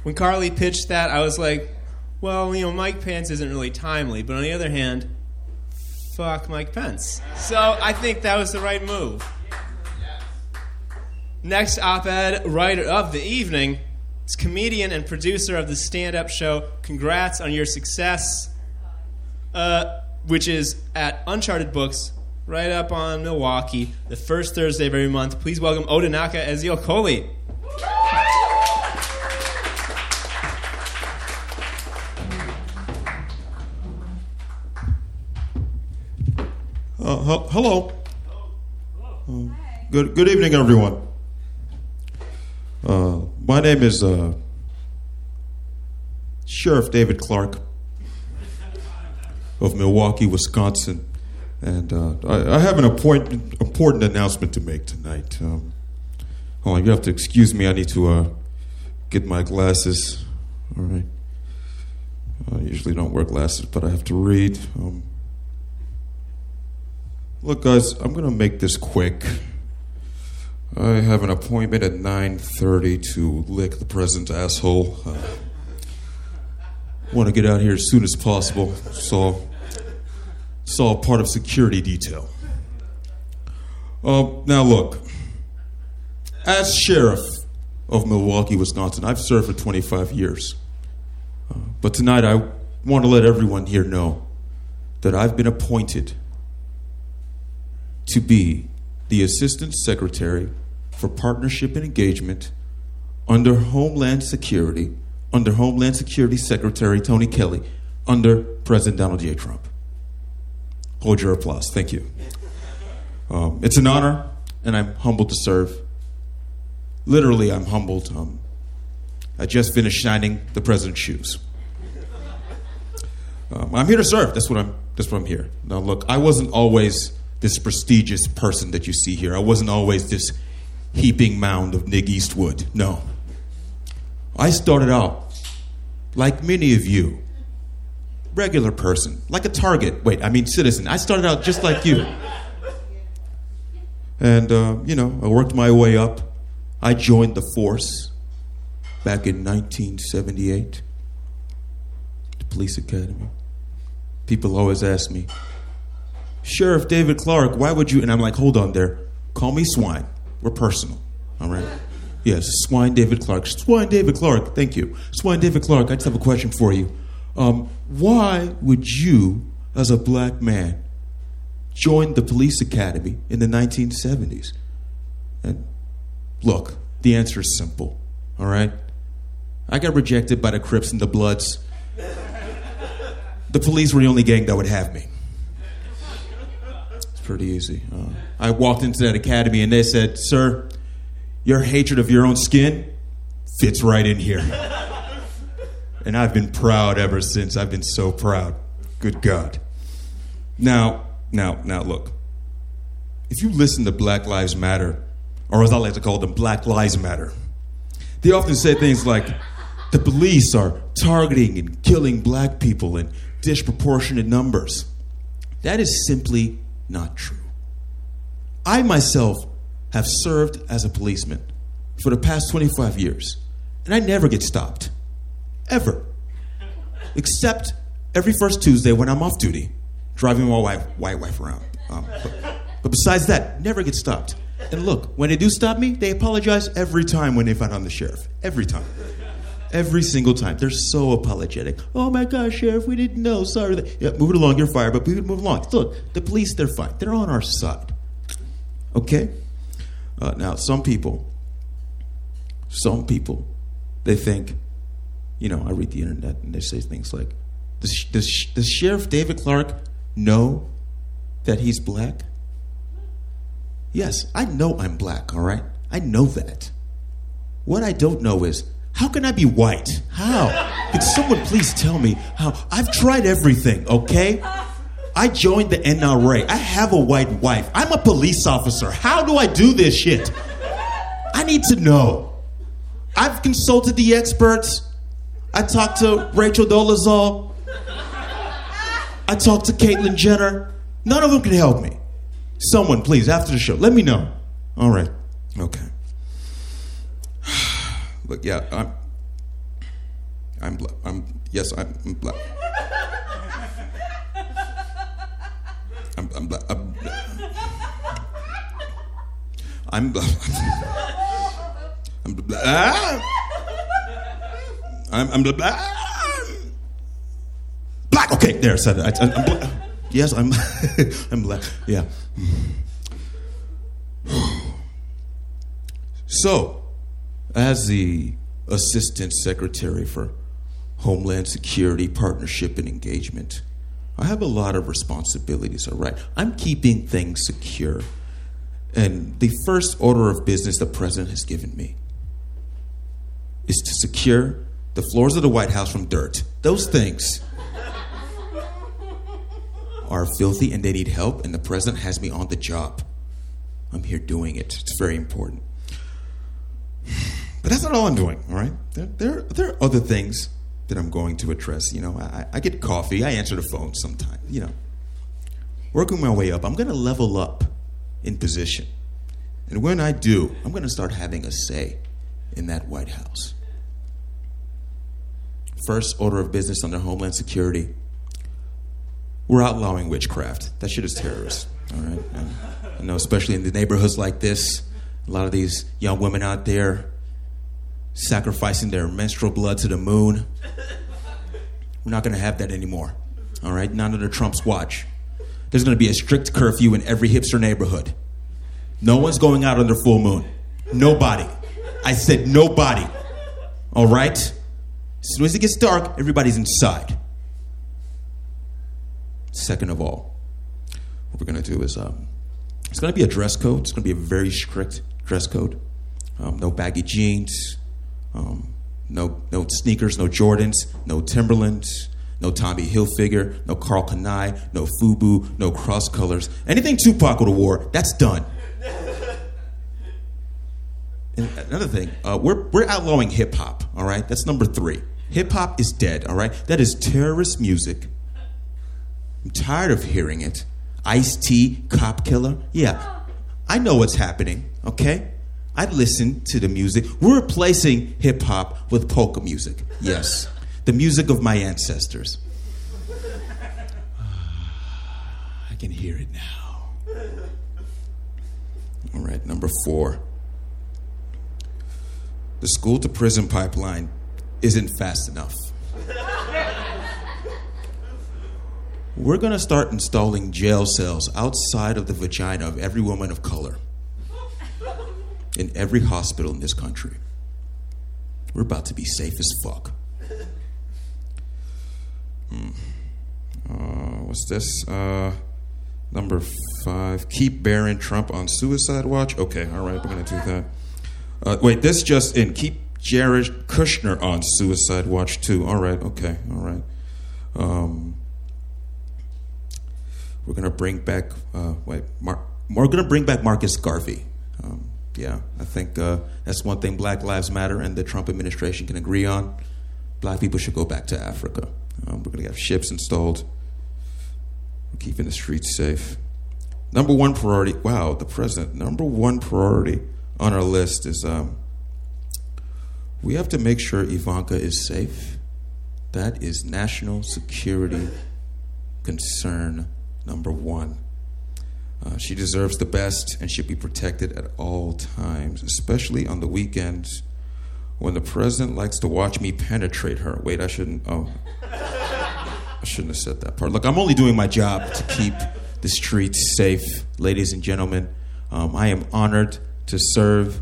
When Carly pitched that, I was like, well, you know, Mike Pence isn't really timely, but on the other hand, fuck Mike Pence. So I think that was the right move. Next op ed writer of the evening is comedian and producer of the stand up show Congrats on Your Success, uh, which is at Uncharted Books, right up on Milwaukee, the first Thursday of every month. Please welcome Odinaka Ezeal Uh, he- hello. Uh, good good evening, everyone. Uh, my name is uh, Sheriff David Clarke of Milwaukee, Wisconsin, and uh, I, I have an important important announcement to make tonight. Um, hold on, you have to excuse me. I need to uh, get my glasses. All right. I usually don't wear glasses, but I have to read. Um, Look, guys, I'm gonna make this quick. I have an appointment at 9:30 to lick the president's asshole. Uh, want to get out here as soon as possible. So, saw part of security detail. Uh, now, look, as sheriff of Milwaukee, Wisconsin, I've served for 25 years. Uh, but tonight, I want to let everyone here know that I've been appointed to be the Assistant Secretary for Partnership and Engagement under Homeland Security, under Homeland Security Secretary Tony Kelly, under President Donald J. Trump. Hold your applause. Thank you. Um, it's an honor, and I'm humbled to serve. Literally, I'm humbled. Um, I just finished shining the president's shoes. Um, I'm here to serve. That's what I'm. That's what I'm here. Now, look, I wasn't always this prestigious person that you see here. I wasn't always this heaping mound of Nick Eastwood. No. I started out like many of you, regular person, like a target. Wait, I mean citizen. I started out just like you. And, uh, you know, I worked my way up. I joined the force back in 1978, the police academy. People always ask me, Sheriff David Clarke, why would you? And I'm like, hold on there. Call me Swine. We're personal. All right? Yes, Swine David Clarke. Swine David Clarke. Thank you. Swine David Clarke, I just have a question for you. Um, why would you, as a black man, join the police academy in the 1970s? And look, the answer is simple. All right? I got rejected by the Crips and the Bloods. The police were the only gang that would have me. Pretty easy. Uh, I walked into that academy and they said, Sir, your hatred of your own skin fits right in here. and I've been proud ever since. I've been so proud. Good God. Now, now, now, look. If you listen to Black Lives Matter, or as I like to call them, Black Lives Matter, they often say things like, the police are targeting and killing black people in disproportionate numbers. That is simply not true. I myself have served as a policeman for the past 25 years, and I never get stopped. Ever. Except every first Tuesday when I'm off duty, driving my wife, white wife around. Um, but, but besides that, never get stopped. And look, when they do stop me, they apologize every time when they find I'm the sheriff. Every time. Every single time. They're so apologetic. Oh my gosh, Sheriff, we didn't know. Sorry. Yeah, move it along. You're fired, but we can move along. Look, the police, they're fine. They're on our side. Okay? Uh, now, some people, some people, they think, you know, I read the internet and they say things like, does, does, does Sheriff David Clarke know that he's black? Yes, I know I'm black, all right? I know that. What I don't know is, how can I be white? How? Can someone please tell me how? I've tried everything, okay? I joined the NRA. I have a white wife. I'm a police officer. How do I do this shit? I need to know. I've consulted the experts. I talked to Rachel Dolezal. I talked to Caitlyn Jenner. None of them can help me. Someone, please, after the show, let me know. All right. Okay. Look, yeah, I'm. I'm black. I'm yes, I'm, I'm black. I'm, I'm black. I'm black. I'm black. I'm black. I'm, I'm black. Black. Okay, there. Said it. I, am black. Yes, I'm. I'm black. Yeah. So, as the Assistant Secretary for Homeland Security, Partnership, and Engagement, I have a lot of responsibilities, all right? I'm keeping things secure. And the first order of business the president has given me is to secure the floors of the White House from dirt. Those things are filthy and they need help, and the president has me on the job. I'm here doing it. It's very important. But that's not all I'm doing, all right? There, there, there are other things that I'm going to address. You know, I, I get coffee, I answer the phone sometimes, you know. Working my way up, I'm going to level up in position. And when I do, I'm going to start having a say in that White House. first order of business under Homeland Security. We're outlawing witchcraft. That shit is terrorist. All right. And, know, especially in the neighborhoods like this, a lot of these young women out there sacrificing their menstrual blood to the moon. We're not going to have that anymore. All right. Not under Trump's watch. There's going to be a strict curfew in every hipster neighborhood. No one's going out under full moon. Nobody. I said nobody. All right? As soon as it gets dark, everybody's inside. Second of all, what we're going to do is um, it's going to be a dress code. It's going to be a very strict dress code. Um, no baggy jeans, um, no, no sneakers, no Jordans, no Timberlands, no Tommy Hilfiger, no Karl Kani, no Fubu, no cross colors. Anything Tupac would have wore, that's done. And another thing, uh, we're, we're outlawing hip hop, all right? That's number three. Hip hop is dead, all right? That is terrorist music. I'm tired of hearing it. Ice T, cop killer. Yeah, I know what's happening, okay? I listen to the music. We're replacing hip hop with polka music. Yes, the music of my ancestors. I can hear it now. All right, number four. The school to prison pipeline isn't fast enough. We're going to start installing jail cells outside of the vagina of every woman of color in every hospital in this country. We're about to be safe as fuck. Hmm. Uh, what's this? Uh, number five. Keep Barron Trump on suicide watch. Okay, all right, we're gonna do that. Uh, wait, this just in. Keep Jared Kushner on suicide watch too. All right, okay, all right. Um, we're gonna bring back. Uh, wait, Mar- we're gonna bring back Marcus Garvey. Um, yeah, I think uh, that's one thing Black Lives Matter and the Trump administration can agree on. Black people should go back to Africa. Um, we're going to have ships installed. We're keeping the streets safe. Number one priority, wow, the president, number one priority on our list is um, we have to make sure Ivanka is safe. That is national security concern number one. Uh, she deserves the best and should be protected at all times, especially on the weekends when the president likes to watch me penetrate her. Wait, I shouldn't. Oh, I shouldn't have said that part. Look, I'm only doing my job to keep the streets safe, ladies and gentlemen. Um, I am honored to serve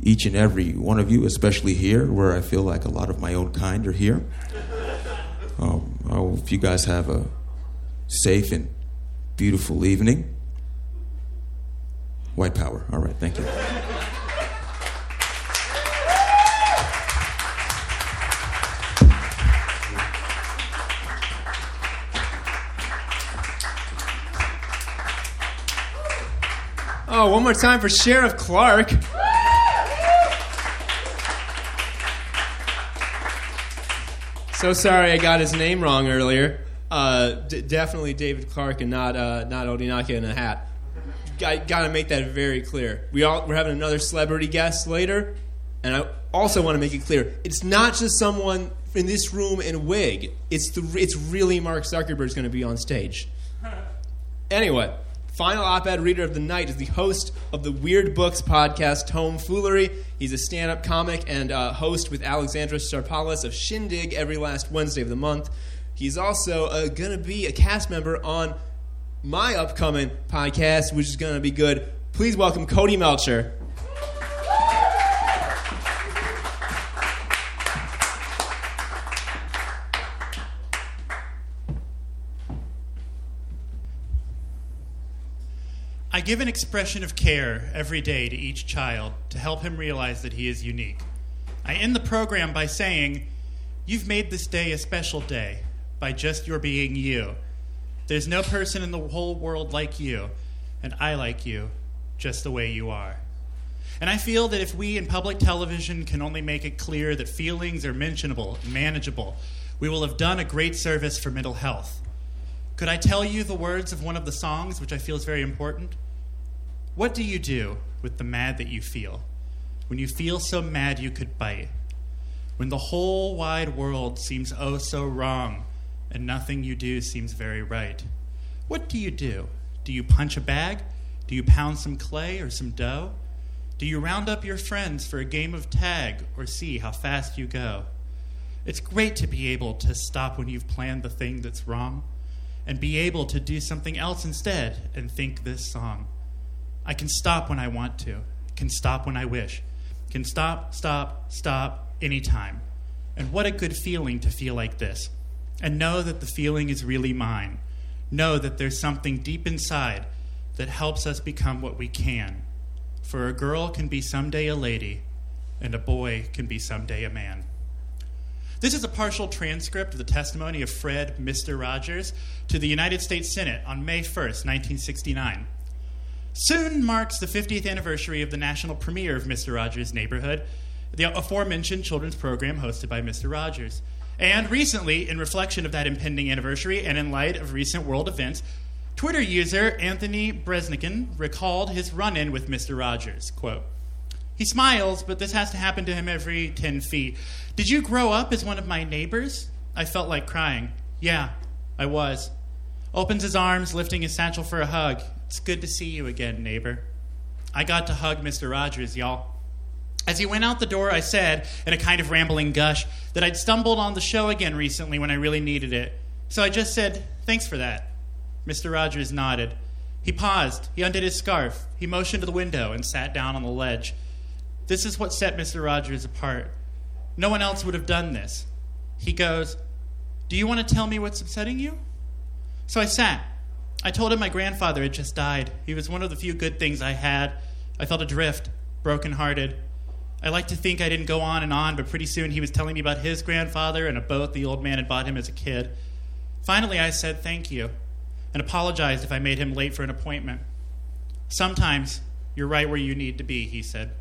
each and every one of you, especially here, where I feel like a lot of my own kind are here. Um, I hope you guys have a safe and beautiful evening. White power. All right, thank you. Oh, one more time for Sheriff Clarke. So sorry I got his name wrong earlier. Uh, d- definitely David Clarke and not uh, not Odinaka in a hat. Got, got to make that very clear. We all we're having another celebrity guest later, and I also want to make it clear it's not just someone in this room in a wig. It's the it's really Mark Zuckerberg's going to be on stage. Anyway, final op-ed reader of the night is the host of the Weird Books podcast, Tome Foolery. He's a stand-up comic and uh, host with Alexandra Starpalis of Shindig every last Wednesday of the month. He's also uh, going to be a cast member on my upcoming podcast, which is going to be good. Please welcome Cody Melcher. I give an expression of care every day to each child to help him realize that he is unique. I end the program by saying, You've made this day a special day by just your being you. There's no person in the whole world like you, and I like you just the way you are. And I feel that if we in public television can only make it clear that feelings are mentionable manageable, we will have done a great service for mental health. Could I tell you the words of one of the songs, which I feel is very important? What do you do with the mad that you feel? When you feel so mad you could bite? when the whole wide world seems oh so wrong and nothing you do seems very right. What do you do? Do you punch a bag? Do you pound some clay or some dough? Do you round up your friends for a game of tag or see how fast you go? It's great to be able to stop when you've planned the thing that's wrong and be able to do something else instead and think this song. I can stop when I want to, can stop when I wish, can stop, stop, stop anytime. And what a good feeling to feel like this. And know that the feeling is really mine. Know that there's something deep inside that helps us become what we can. For a girl can be someday a lady, and a boy can be someday a man. This is a partial transcript of the testimony of Fred Mr. Rogers to the United States Senate on May 1st, 1969. Soon marks the 50th anniversary of the national premiere of Mr. Rogers' Neighborhood, the aforementioned children's program hosted by Mr. Rogers. And recently, in reflection of that impending anniversary and in light of recent world events, Twitter user Anthony Breznican recalled his run in with Mr. Rogers. Quote, he smiles, but this has to happen to him every 10 feet. Did you grow up as one of my neighbors? I felt like crying. Yeah, I was. Opens his arms, lifting his satchel for a hug. It's good to see you again, neighbor. I got to hug Mr. Rogers, y'all. As he went out the door, I said, in a kind of rambling gush, that I'd stumbled on the show again recently when I really needed it. So I just said, thanks for that. Mr. Rogers nodded. He paused. He undid his scarf. He motioned to the window and sat down on the ledge. This is what set Mr. Rogers apart. No one else would have done this. He goes, Do you want to tell me what's upsetting you? So I sat. I told him my grandfather had just died. He was one of the few good things I had. I felt adrift, broken-hearted. I like to think I didn't go on and on, but pretty soon he was telling me about his grandfather and a boat the old man had bought him as a kid. Finally, I said thank you and apologized if I made him late for an appointment. Sometimes you're right where you need to be, he said.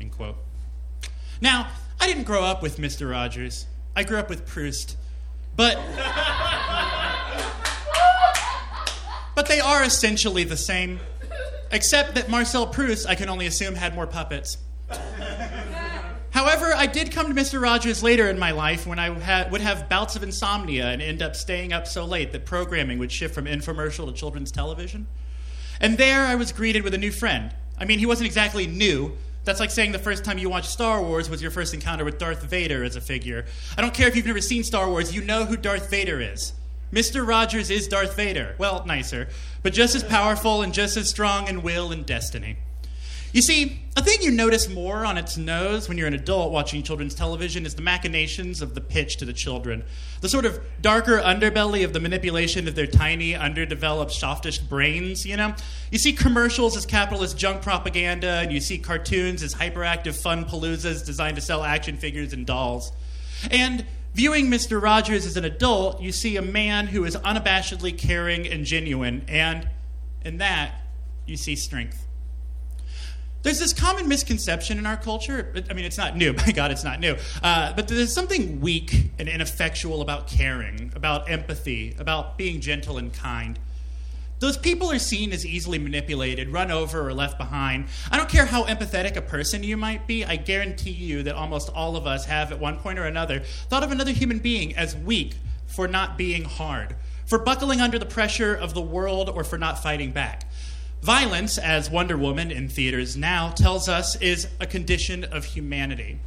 End quote. Now, I didn't grow up with Mr. Rogers. I grew up with Proust. But But they are essentially the same, except that Marcel Proust, I can only assume, had more puppets. However, I did come to Mr. Rogers later in my life when I ha- would have bouts of insomnia and end up staying up so late that programming would shift from infomercial to children's television. And there I was greeted with a new friend. I mean, he wasn't exactly new, that's like saying the first time you watched Star Wars was your first encounter with Darth Vader as a figure. I don't care if you've never seen Star Wars, you know who Darth Vader is. Mr. Rogers is Darth Vader. Well, nicer, but just as powerful and just as strong in will and destiny. You see, a thing you notice more on its nose when you're an adult watching children's television is the machinations of the pitch to the children. The sort of darker underbelly of the manipulation of their tiny, underdeveloped, softish brains, you know? You see commercials as capitalist junk propaganda, and you see cartoons as hyperactive fun paloozas designed to sell action figures and dolls. And viewing Mr. Rogers as an adult, you see a man who is unabashedly caring and genuine, and in that, you see strength. There's this common misconception in our culture. I mean, it's not new. My God, it's not new. Uh, but there's something weak and ineffectual about caring, about empathy, about being gentle and kind. Those people are seen as easily manipulated, run over, or left behind. I don't care how empathetic a person you might be, I guarantee you that almost all of us have, at one point or another, thought of another human being as weak for not being hard, for buckling under the pressure of the world, or for not fighting back. Violence, as Wonder Woman in theaters now tells us, is a condition of humanity.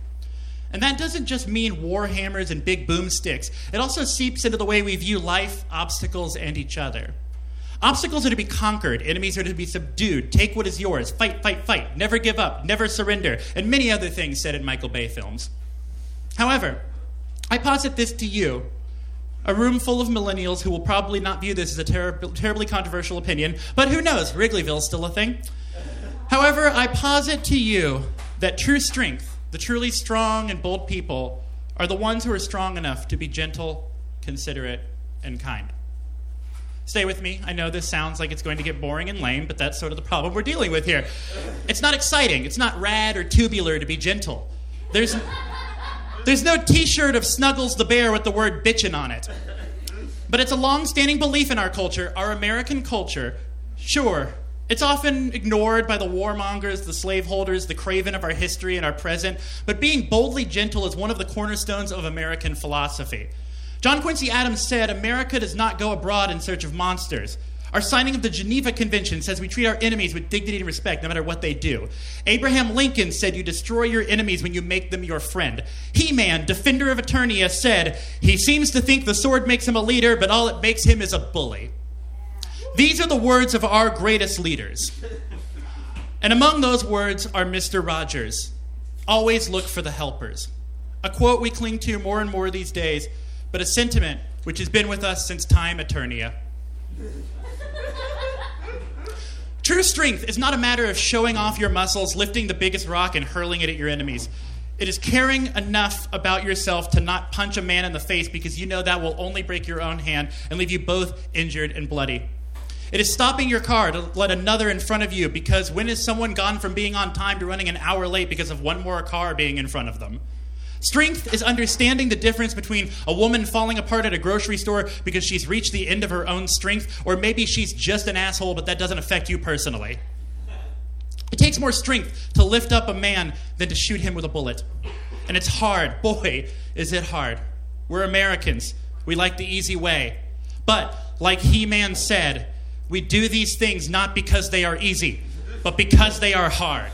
And that doesn't just mean war hammers and big boomsticks, it also seeps into the way we view life, obstacles, and each other. Obstacles are to be conquered, enemies are to be subdued, take what is yours, fight, fight, fight, never give up, never surrender, and many other things said in Michael Bay films. However, I posit this to you a room full of millennials who will probably not view this as a ter- terribly controversial opinion, but who knows? Wrigleyville's still a thing. However, I posit to you that true strength, the truly strong and bold people, are the ones who are strong enough to be gentle, considerate, and kind. Stay with me. I know this sounds like it's going to get boring and lame, but that's sort of the problem we're dealing with here. It's not exciting. It's not rad or tubular to be gentle. There's there's no t shirt of Snuggles the Bear with the word bitchin' on it. But it's a long standing belief in our culture, our American culture. Sure, It's often ignored by the warmongers, the slaveholders, the craven of our history and our present, but being boldly gentle is one of the cornerstones of American philosophy. John Quincy Adams said, America does not go abroad in search of monsters. Our signing of the Geneva Convention says we treat our enemies with dignity and respect no matter what they do. Abraham Lincoln said you destroy your enemies when you make them your friend. He Man, defender of Eternia, said he seems to think the sword makes him a leader, but all it makes him is a bully. These are the words of our greatest leaders. And among those words are Mr. Rogers always look for the helpers. A quote we cling to more and more these days, but a sentiment which has been with us since time eternia. True strength is not a matter of showing off your muscles, lifting the biggest rock, and hurling it at your enemies. It is caring enough about yourself to not punch a man in the face because you know that will only break your own hand and leave you both injured and bloody. It is stopping your car to let another in front of you because when is someone gone from being on time to running an hour late because of one more car being in front of them? Strength is understanding the difference between a woman falling apart at a grocery store because she's reached the end of her own strength, or maybe she's just an asshole, but that doesn't affect you personally. It takes more strength to lift up a man than to shoot him with a bullet. And it's hard. Boy, is it hard. We're Americans. We like the easy way. But, like He Man said, we do these things not because they are easy, but because they are hard.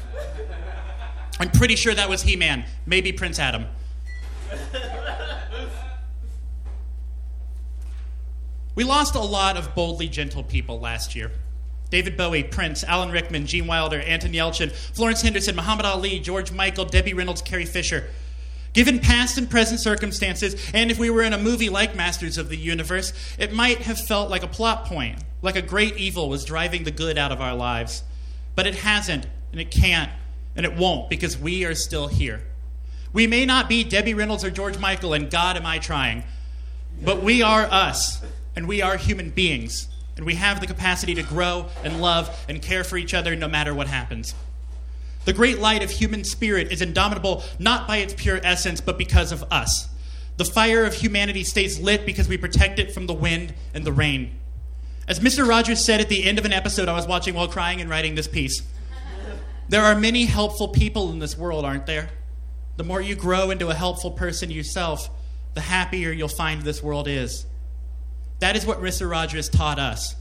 I'm pretty sure that was He Man, maybe Prince Adam. We lost a lot of boldly gentle people last year. David Bowie, Prince, Alan Rickman, Gene Wilder, Anton Yelchin, Florence Henderson, Muhammad Ali, George Michael, Debbie Reynolds, Carrie Fisher. Given past and present circumstances, and if we were in a movie like Masters of the Universe, it might have felt like a plot point, like a great evil was driving the good out of our lives. But it hasn't, and it can't, and it won't, because we are still here. We may not be Debbie Reynolds or George Michael, and God am I trying, but we are us, and we are human beings, and we have the capacity to grow and love and care for each other no matter what happens. The great light of human spirit is indomitable not by its pure essence, but because of us. The fire of humanity stays lit because we protect it from the wind and the rain. As Mr. Rogers said at the end of an episode I was watching while crying and writing this piece, there are many helpful people in this world, aren't there? The more you grow into a helpful person yourself, the happier you'll find this world is. That is what Mr. Rogers taught us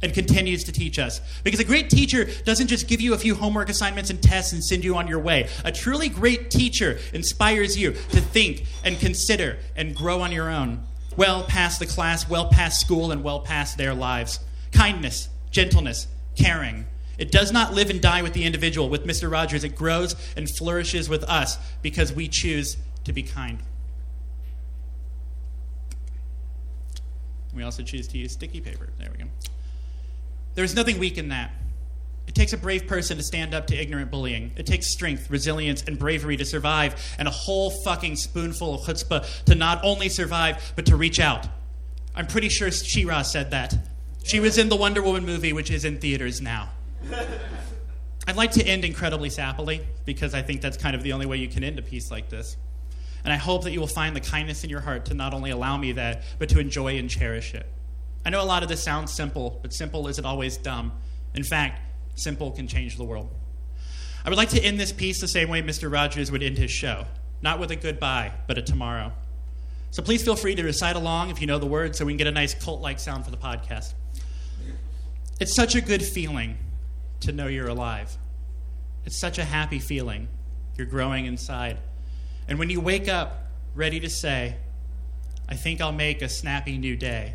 and continues to teach us. Because a great teacher doesn't just give you a few homework assignments and tests and send you on your way. A truly great teacher inspires you to think and consider and grow on your own, well past the class, well past school, and well past their lives. Kindness, gentleness, caring. It does not live and die with the individual. With Mr. Rogers, it grows and flourishes with us because we choose to be kind. We also choose to use sticky paper. There we go. There is nothing weak in that. It takes a brave person to stand up to ignorant bullying. It takes strength, resilience, and bravery to survive, and a whole fucking spoonful of chutzpah to not only survive, but to reach out. I'm pretty sure She-Ra said that. She was in the Wonder Woman movie, which is in theaters now. I'd like to end incredibly sappily, because I think that's kind of the only way you can end a piece like this. And I hope that you will find the kindness in your heart to not only allow me that, but to enjoy and cherish it. I know a lot of this sounds simple, but simple isn't always dumb. In fact, simple can change the world. I would like to end this piece the same way Mr. Rogers would end his show not with a goodbye, but a tomorrow. So please feel free to recite along if you know the words so we can get a nice cult like sound for the podcast. It's such a good feeling to know you're alive. It's such a happy feeling. You're growing inside. And when you wake up ready to say, I think I'll make a snappy new day,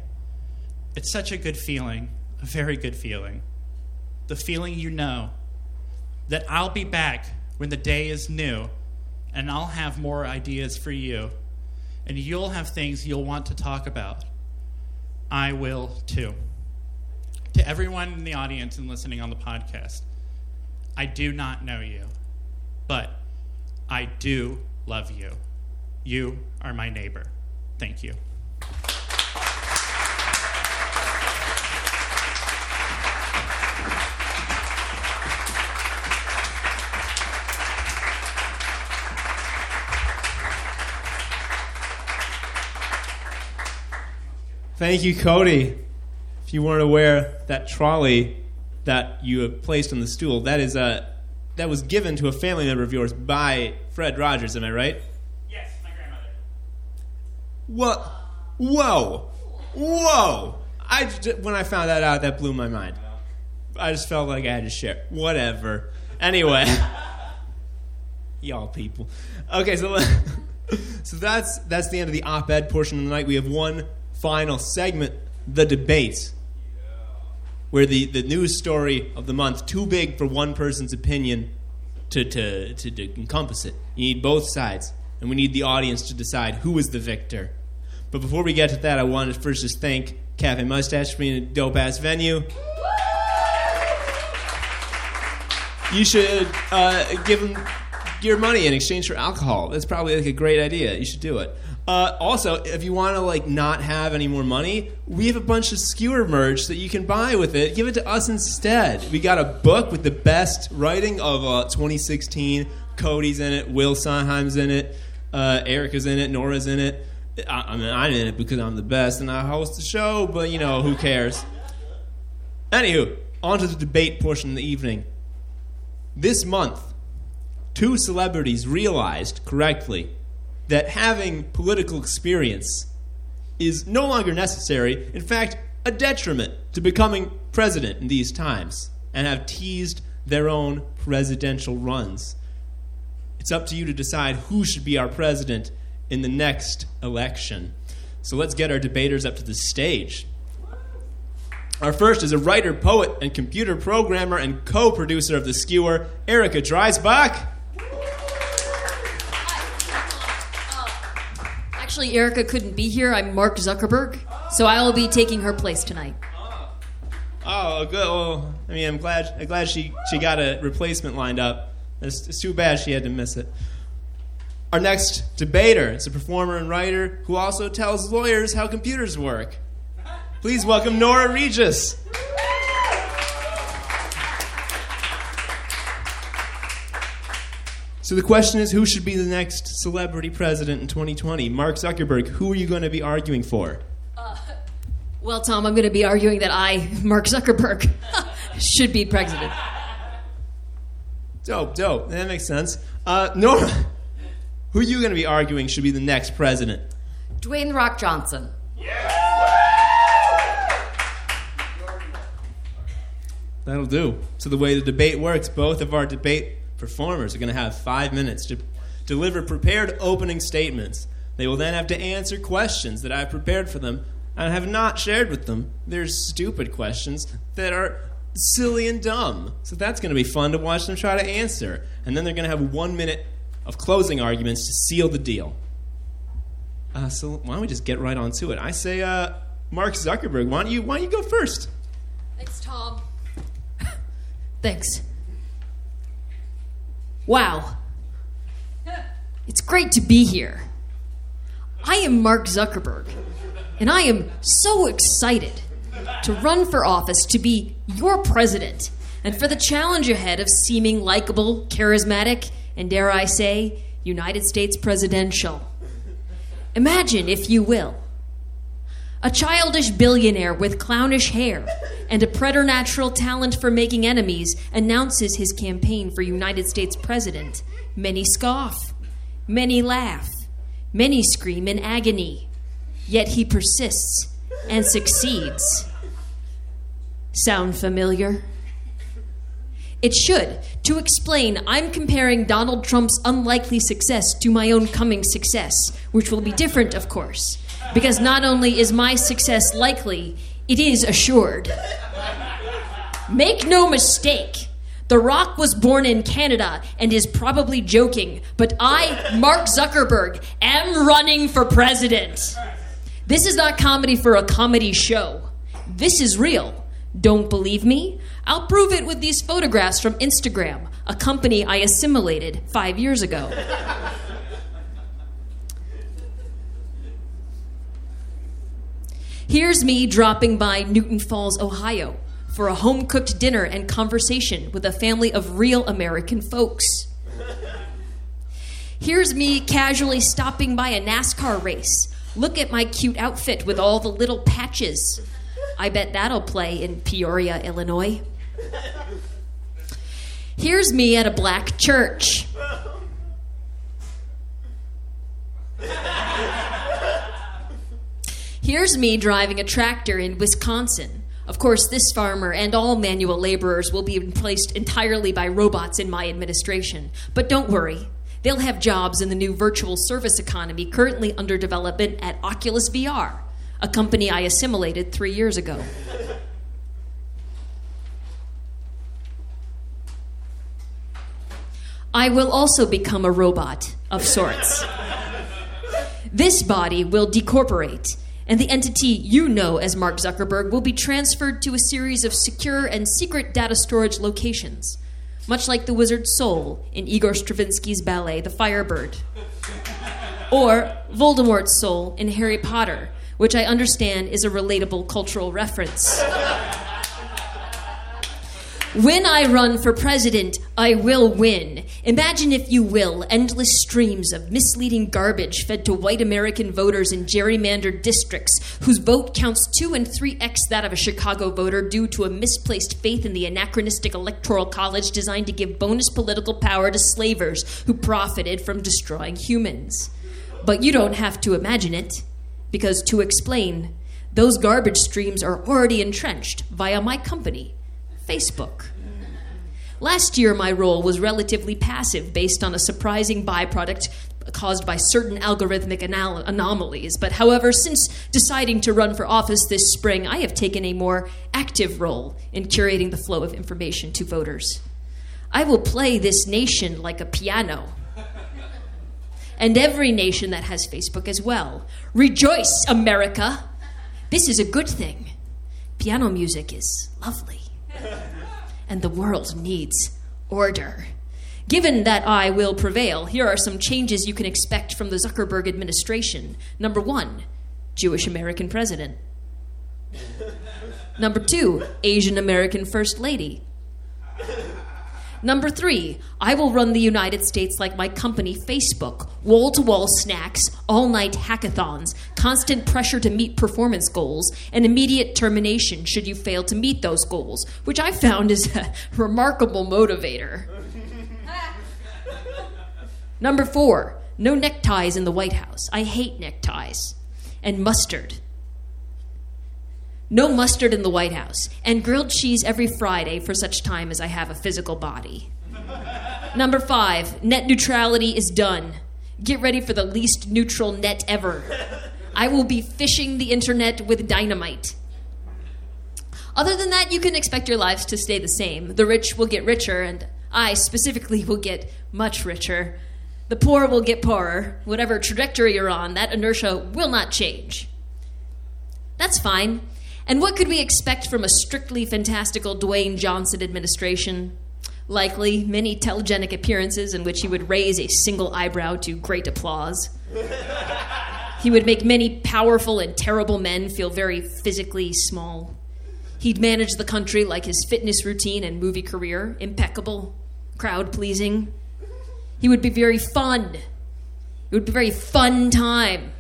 it's such a good feeling, a very good feeling. The feeling you know that I'll be back when the day is new and I'll have more ideas for you and you'll have things you'll want to talk about. I will too. To everyone in the audience and listening on the podcast, I do not know you, but I do love you. You are my neighbor. Thank you. Thank you, Cody. If you weren't aware, that trolley that you have placed on the stool, that is uh, that was given to a family member of yours by Fred Rogers. Am I right? Yes, my grandmother. What? Whoa! Whoa! I j- when I found that out, that blew my mind. I just felt like I had to share. Whatever. Anyway, y'all people. Okay, so so that's that's the end of the op-ed portion of the night. We have one final segment, the debate, where the the news story of the month too big for one person's opinion to to to, to encompass it. You need both sides, and we need the audience to decide who is the victor. But before we get to that, I wanted to first just thank Cafe Mustache for being a dope ass venue. You should uh, give them your money in exchange for alcohol. That's probably like a great idea. You should do it. Uh, also, if you want to like not have any more money, we have a bunch of skewer merch that you can buy with it. Give it to us instead. We got a book with the best writing of uh, 2016. Cody's in it. Will Sonheim's in it. Uh, Erica's in it. Nora's in it. I, I mean, I'm in it because I'm the best and I host the show. But you know, who cares? Anywho, on to the debate portion of the evening. This month, two celebrities realized correctly that having political experience is no longer necessary, in fact, a detriment to becoming president in these times, and have teased their own presidential runs. It's up to you to decide who should be our president in the next election. So let's get our debaters up to the stage. Our first is a writer, poet, and computer programmer and co producer of The Skewer, Erica Dreisbach. Actually, Erica couldn't be here. I'm Mark Zuckerberg, so I will be taking her place tonight. Oh, good. Well, I mean, I'm glad. I'm glad she she got a replacement lined up. It's, it's too bad she had to miss it. Our next debater is a performer and writer who also tells lawyers how computers work. Please welcome Nora Regis. So the question is, who should be the next celebrity president in 2020? Mark Zuckerberg. Who are you going to be arguing for? Well, Tom, I'm going to be arguing that I, Mark Zuckerberg, should be president. Dope, dope. That makes sense. Uh, Nora, who are you going to be arguing should be the next president? Dwayne Rock Johnson. That'll do. So the way the debate works, both of our debate performers are going to have five minutes to deliver prepared opening statements. They will then have to answer questions that I've prepared for them and have not shared with them. They're stupid questions that are silly and dumb. So that's going to be fun to watch them try to answer. And then they're going to have one minute of closing arguments to seal the deal. Uh, so why don't we just get right on to it? I say, uh, Mark Zuckerberg, why don't you why don't you go first? Thanks, Tom. Thanks. Wow. It's great to be here. I am Mark Zuckerberg, and I am so excited to run for office to be your president and for the challenge ahead of seeming likable, charismatic, and dare I say, United States presidential. Imagine, if you will, a childish billionaire with clownish hair and a preternatural talent for making enemies announces his campaign for United States president. Many scoff, many laugh, many scream in agony. Yet he persists and succeeds. Sound familiar? It should. To explain, I'm comparing Donald Trump's unlikely success to my own coming success, which will be different, of course. Because not only is my success likely, it is assured. Make no mistake. The Rock was born in Canada and is probably joking, but I, Mark Zuckerberg, am running for president. This is not comedy for a comedy show. This is real. Don't believe me? I'll prove it with these photographs from Instagram, a company I assimilated five years ago. Here's me dropping by Newton Falls, Ohio, for a home cooked dinner and conversation with a family of real American folks. Here's me casually stopping by a NASCAR race. Look at my cute outfit with all the little patches. I bet that'll play in Peoria, Illinois. Here's me at a black church. Here's me driving a tractor in Wisconsin. Of course, this farmer and all manual laborers will be replaced entirely by robots in my administration. But don't worry, they'll have jobs in the new virtual service economy currently under development at Oculus VR, a company I assimilated three years ago. I will also become a robot of sorts. This body will decorporate, and the entity you know as Mark Zuckerberg will be transferred to a series of secure and secret data storage locations, much like the wizard's soul in Igor Stravinsky's ballet The Firebird, or Voldemort's soul in Harry Potter, which I understand is a relatable cultural reference. When I run for president, I will win. Imagine, if you will, endless streams of misleading garbage fed to white American voters in gerrymandered districts whose vote counts 2 and 3x that of a Chicago voter due to a misplaced faith in the anachronistic electoral college designed to give bonus political power to slavers who profited from destroying humans. But you don't have to imagine it, because to explain, those garbage streams are already entrenched via my company. Facebook. Last year, my role was relatively passive based on a surprising byproduct caused by certain algorithmic anal- anomalies. But however, since deciding to run for office this spring, I have taken a more active role in curating the flow of information to voters. I will play this nation like a piano. And every nation that has Facebook as well. Rejoice, America! This is a good thing. Piano music is lovely and the world needs order. Given that I will prevail, here are some changes you can expect from the Zuckerberg administration. Number one, Jewish American president. Number two, Asian American first lady. Number three, I will run the United States like my company, Facebook. Wall to wall snacks, all night hackathons, constant pressure to meet performance goals, and immediate termination should you fail to meet those goals, which I found is a remarkable motivator. Number four, no neckties in the White House. I hate neckties. And mustard. No mustard in the White House, and grilled cheese every Friday for such time as I have a physical body. Number five, net neutrality is done. Get ready for the least neutral net ever. I will be fishing the internet with dynamite. Other than that, you can expect your lives to stay the same. The rich will get richer, and I specifically will get much richer. The poor will get poorer. Whatever trajectory you're on, that inertia will not change. That's fine. And what could we expect from a strictly fantastical Dwayne Johnson administration? Likely many telegenic appearances in which he would raise a single eyebrow to great applause. he would make many powerful and terrible men feel very physically small. He'd manage the country like his fitness routine and movie career, impeccable, crowd pleasing. He would be very fun. It would be a very fun time.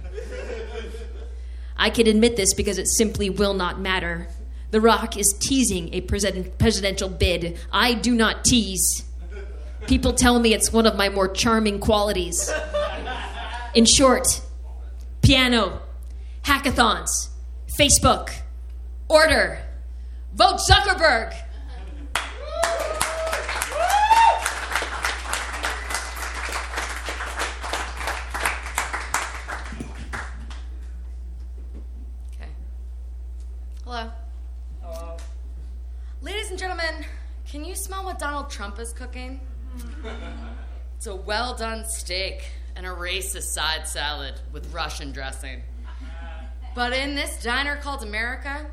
I can admit this because it simply will not matter. The Rock is teasing a presidential bid. I do not tease. People tell me it's one of my more charming qualities. In short, piano, hackathons, Facebook, order, vote Zuckerberg. Okay. Hello. Hello. Ladies and gentlemen, can you smell what Donald Trump is cooking? It's a well done steak and a racist side salad with Russian dressing. But in this diner called America,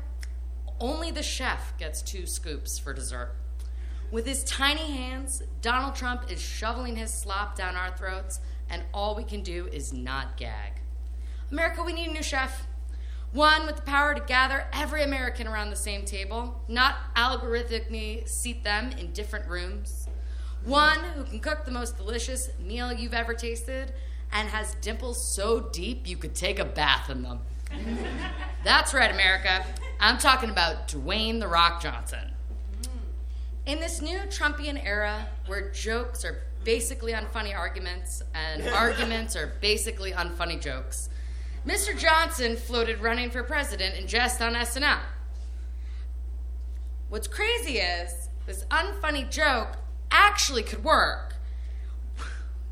only the chef gets two scoops for dessert. With his tiny hands, Donald Trump is shoveling his slop down our throats, and all we can do is not gag. America, we need a new chef. One with the power to gather every American around the same table, not algorithmically seat them in different rooms. One who can cook the most delicious meal you've ever tasted and has dimples so deep you could take a bath in them. That's right, America. I'm talking about Dwayne The Rock Johnson. In this new Trumpian era where jokes are basically unfunny arguments and arguments are basically unfunny jokes, Mr. Johnson floated running for president in jest on SNL. What's crazy is this unfunny joke actually could work.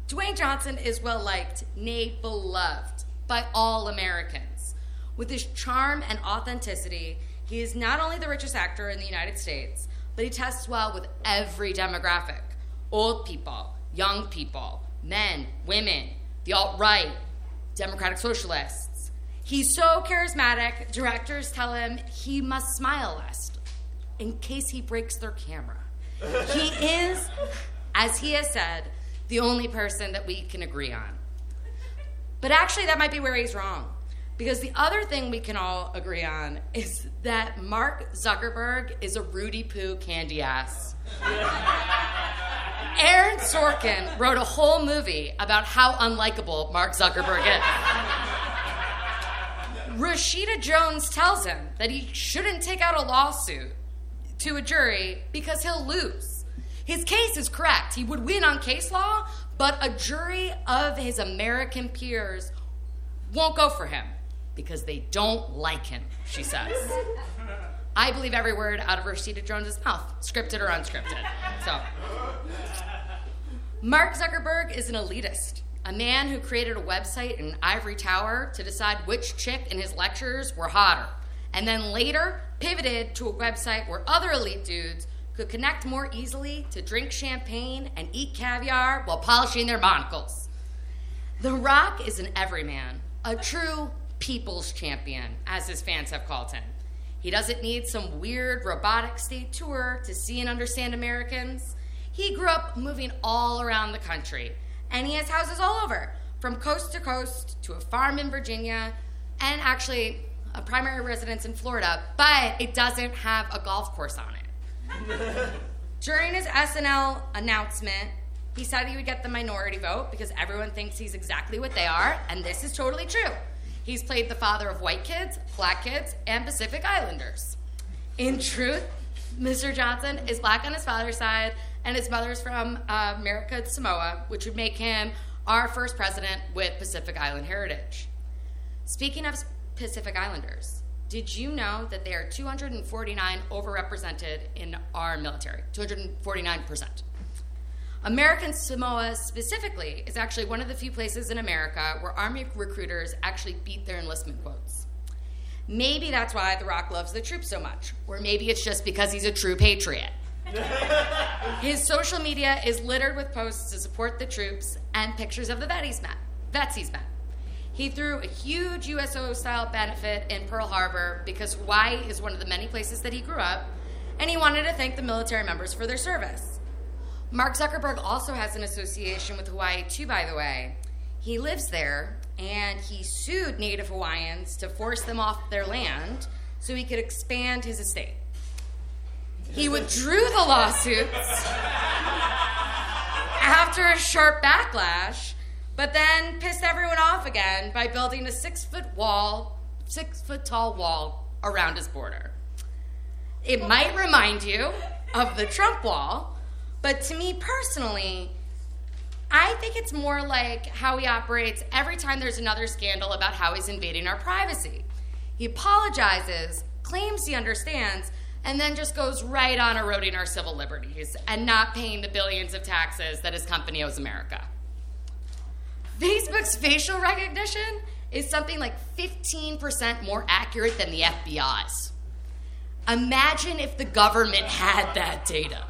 Dwayne Johnson is well liked, nay, beloved by all Americans. With his charm and authenticity, he is not only the richest actor in the United States, but he tests well with every demographic old people, young people, men, women, the alt right, Democratic Socialists. He's so charismatic, directors tell him he must smile less in case he breaks their camera. He is, as he has said, the only person that we can agree on. But actually, that might be where he's wrong. Because the other thing we can all agree on is that Mark Zuckerberg is a Roody Poo candy ass. Aaron Sorkin wrote a whole movie about how unlikable Mark Zuckerberg is. Rashida Jones tells him that he shouldn't take out a lawsuit to a jury because he'll lose. His case is correct. He would win on case law, but a jury of his American peers won't go for him because they don't like him, she says. I believe every word out of Rashida Jones's mouth, scripted or unscripted. So, Mark Zuckerberg is an elitist, a man who created a website in Ivory Tower to decide which chick in his lectures were hotter, and then later pivoted to a website where other elite dudes could connect more easily to drink champagne and eat caviar while polishing their monocles. The Rock is an everyman, a true people's champion, as his fans have called him. He doesn't need some weird robotic state tour to see and understand Americans. He grew up moving all around the country, and he has houses all over, from coast to coast to a farm in Virginia, and actually a primary residence in Florida, but it doesn't have a golf course on it. During his SNL announcement, he said he would get the minority vote because everyone thinks he's exactly what they are, and this is totally true. He's played the father of white kids, black kids, and Pacific Islanders. In truth, Mr. Johnson is black on his father's side, and his mother's from uh, America, Samoa, which would make him our first president with Pacific Island heritage. Speaking of Pacific Islanders, did you know that they are 249 overrepresented in our military? 249%. American Samoa specifically is actually one of the few places in America where Army recruiters actually beat their enlistment quotes. Maybe that's why The Rock loves the troops so much, or maybe it's just because he's a true patriot. His social media is littered with posts to support the troops and pictures of the vets he's met. Vets he's met. He threw a huge USO style benefit in Pearl Harbor because Hawaii is one of the many places that he grew up, and he wanted to thank the military members for their service. Mark Zuckerberg also has an association with Hawaii, too, by the way. He lives there, and he sued Native Hawaiians to force them off their land so he could expand his estate. He withdrew the lawsuits after a sharp backlash, but then pissed everyone off again by building a six foot wall, six foot tall wall around his border. It might remind you of the Trump wall, but to me personally, I think it's more like how he operates every time there's another scandal about how he's invading our privacy. He apologizes, claims he understands, and then just goes right on eroding our civil liberties and not paying the billions of taxes that his company owes America. Facebook's facial recognition is something like 15% more accurate than the FBI's. Imagine if the government had that data.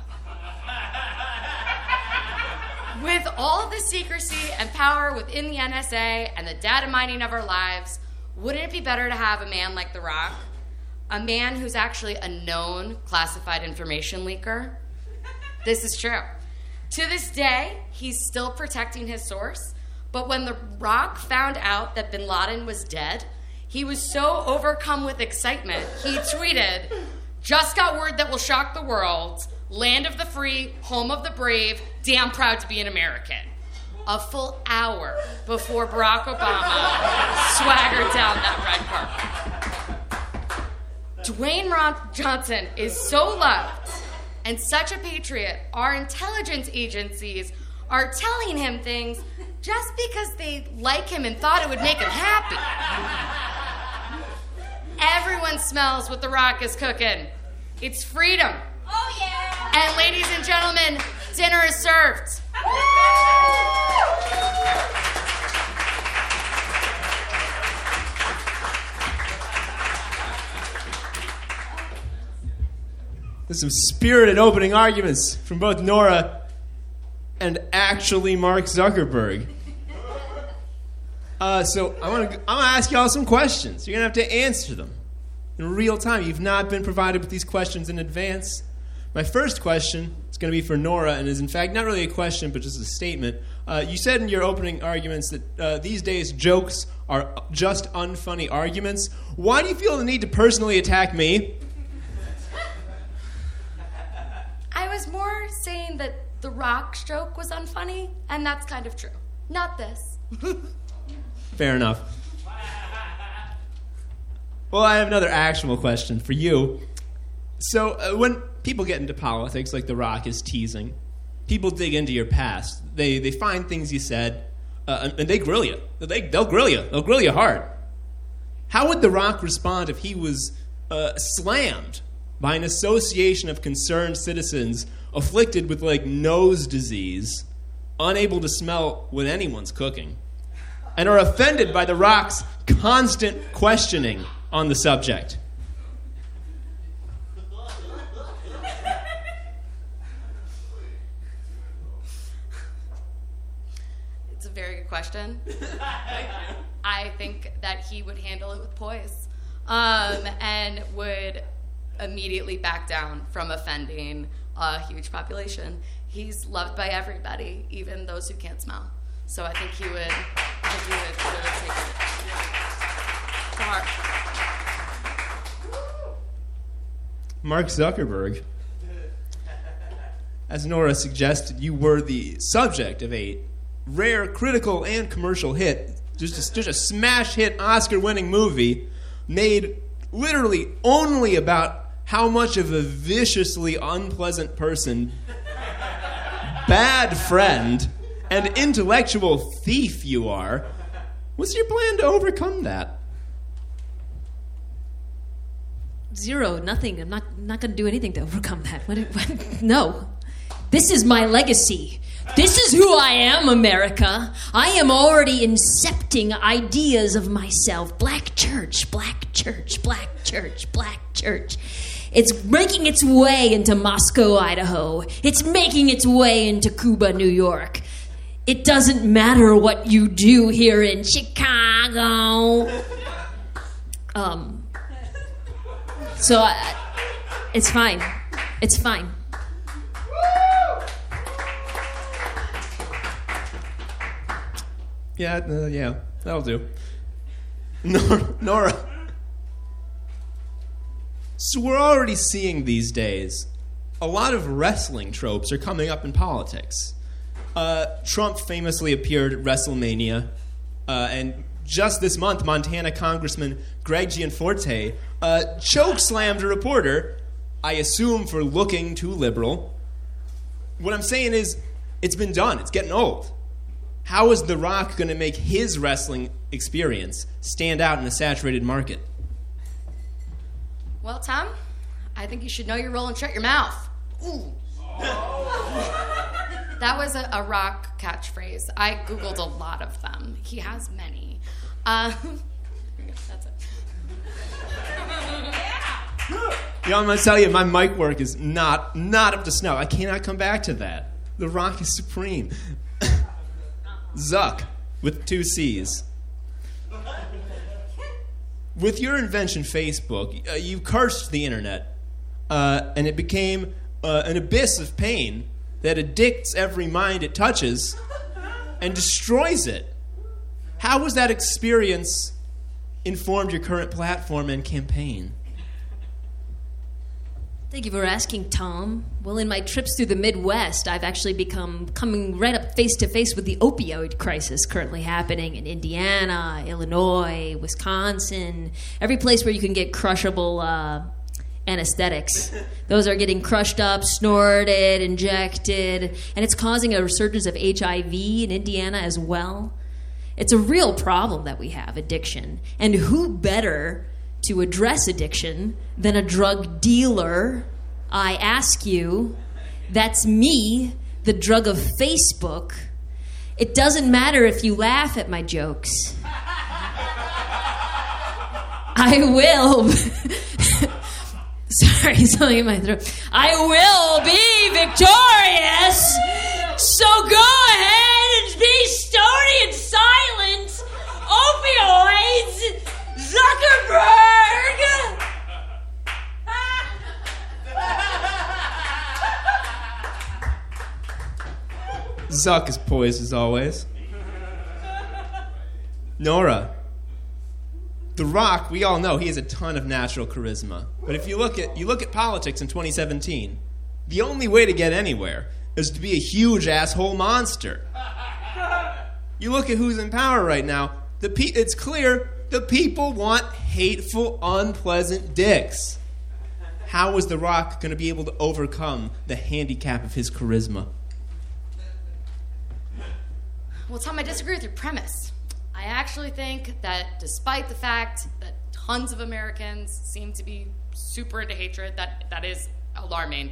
With all the secrecy and power within the NSA and the data mining of our lives, wouldn't it be better to have a man like The Rock? A man who's actually a known classified information leaker? This is true. To this day, he's still protecting his source, but when The Rock found out that bin Laden was dead, he was so overcome with excitement, he tweeted, Just got word that will shock the world. Land of the free, home of the brave, damn proud to be an American. A full hour before Barack Obama swaggered down that red carpet. Dwayne Ron- Johnson is so loved and such a patriot, our intelligence agencies are telling him things just because they like him and thought it would make him happy. Everyone smells what The Rock is cooking. It's freedom. Oh, yeah. And ladies and gentlemen, dinner is served. There's some spirited opening arguments from both Nora and actually Mark Zuckerberg. Uh, so I want to. I'm gonna ask y'all some questions. You're gonna have to answer them in real time. You've not been provided with these questions in advance. My first question is going to be for Nora, and is in fact not really a question, but just a statement. Uh, you said in your opening arguments that uh, these days jokes are just unfunny arguments. Why do you feel the need to personally attack me? I was more saying that the rock joke was unfunny, and that's kind of true. Not this. Fair enough. Well, I have another actual question for you. So, uh, when people get into politics, like The Rock is teasing, people dig into your past. They, they find things you said, uh, and, and they grill you. They, they'll grill you. They'll grill you hard. How would The Rock respond if he was uh, slammed by an association of concerned citizens afflicted with, like, nose disease, unable to smell what anyone's cooking? and are offended by The Rock's constant questioning on the subject. It's a very good question. I think that he would handle it with poise um, and would immediately back down from offending a huge population. He's loved by everybody, even those who can't smell. So I think he would, I think he would really take it to heart. Mark Zuckerberg, as Nora suggested, you were the subject of a rare critical and commercial hit, just a, just a smash hit Oscar winning movie made literally only about how much of a viciously unpleasant person, bad friend, and intellectual thief you are. What's your plan to overcome that? Zero, nothing. I'm not not going to do anything to overcome that. What, what, no. This is my legacy. This is who I am, America. I am already incepting ideas of myself. Black church, black church, black church, black church. It's making its way into Moscow, Idaho. It's making its way into Cuba, New York. It doesn't matter what you do here in Chicago. Um, so I, it's fine. It's fine. Yeah, uh, yeah, that'll do. Nora, Nora. So we're already seeing these days a lot of wrestling tropes are coming up in politics. Uh, Trump famously appeared at WrestleMania, uh, and just this month, Montana Congressman Greg Gianforte uh, choke slammed a reporter, I assume for looking too liberal. What I'm saying is, it's been done. It's getting old. How is The Rock going to make his wrestling experience stand out in a saturated market? Well, Tom, I think you should know your role and shut your mouth. Ooh. that was a, a rock catchphrase. I Googled a lot of them. He has many. Uh, that's it. You know, I'm gonna tell you, my mic work is not not up to snuff. I cannot come back to that. The Rock is supreme. Zuck with two C's. With your invention, Facebook, uh, you cursed the internet, uh, and it became uh, an abyss of pain that addicts every mind it touches and destroys it. How has that experience informed your current platform and campaign? Thank you for asking, Tom. Well, in my trips through the Midwest, I've actually become coming right up face to face with the opioid crisis currently happening in Indiana, Illinois, Wisconsin, every place where you can get crushable uh, anesthetics. Those are getting crushed up, snorted, injected, and it's causing a resurgence of HIV in Indiana as well. It's a real problem that we have addiction. And who better to address addiction than a drug dealer? I ask you. That's me, the drug of Facebook. It doesn't matter if you laugh at my jokes. I will. Sorry, something in my throat. I will be victorious. So go ahead and be stony and silent. Opioids, Zuckerberg. Zuck is poised as always. Nora. The Rock, we all know he has a ton of natural charisma. But if you look at you look at politics in 2017, the only way to get anywhere is to be a huge asshole monster. You look at who's in power right now. The pe- it's clear the people want hateful, unpleasant dicks. How is The Rock going to be able to overcome the handicap of his charisma? Well, Tom, I disagree with your premise. I actually think that despite the fact that tons of Americans seem to be super into hatred, that, that is alarming.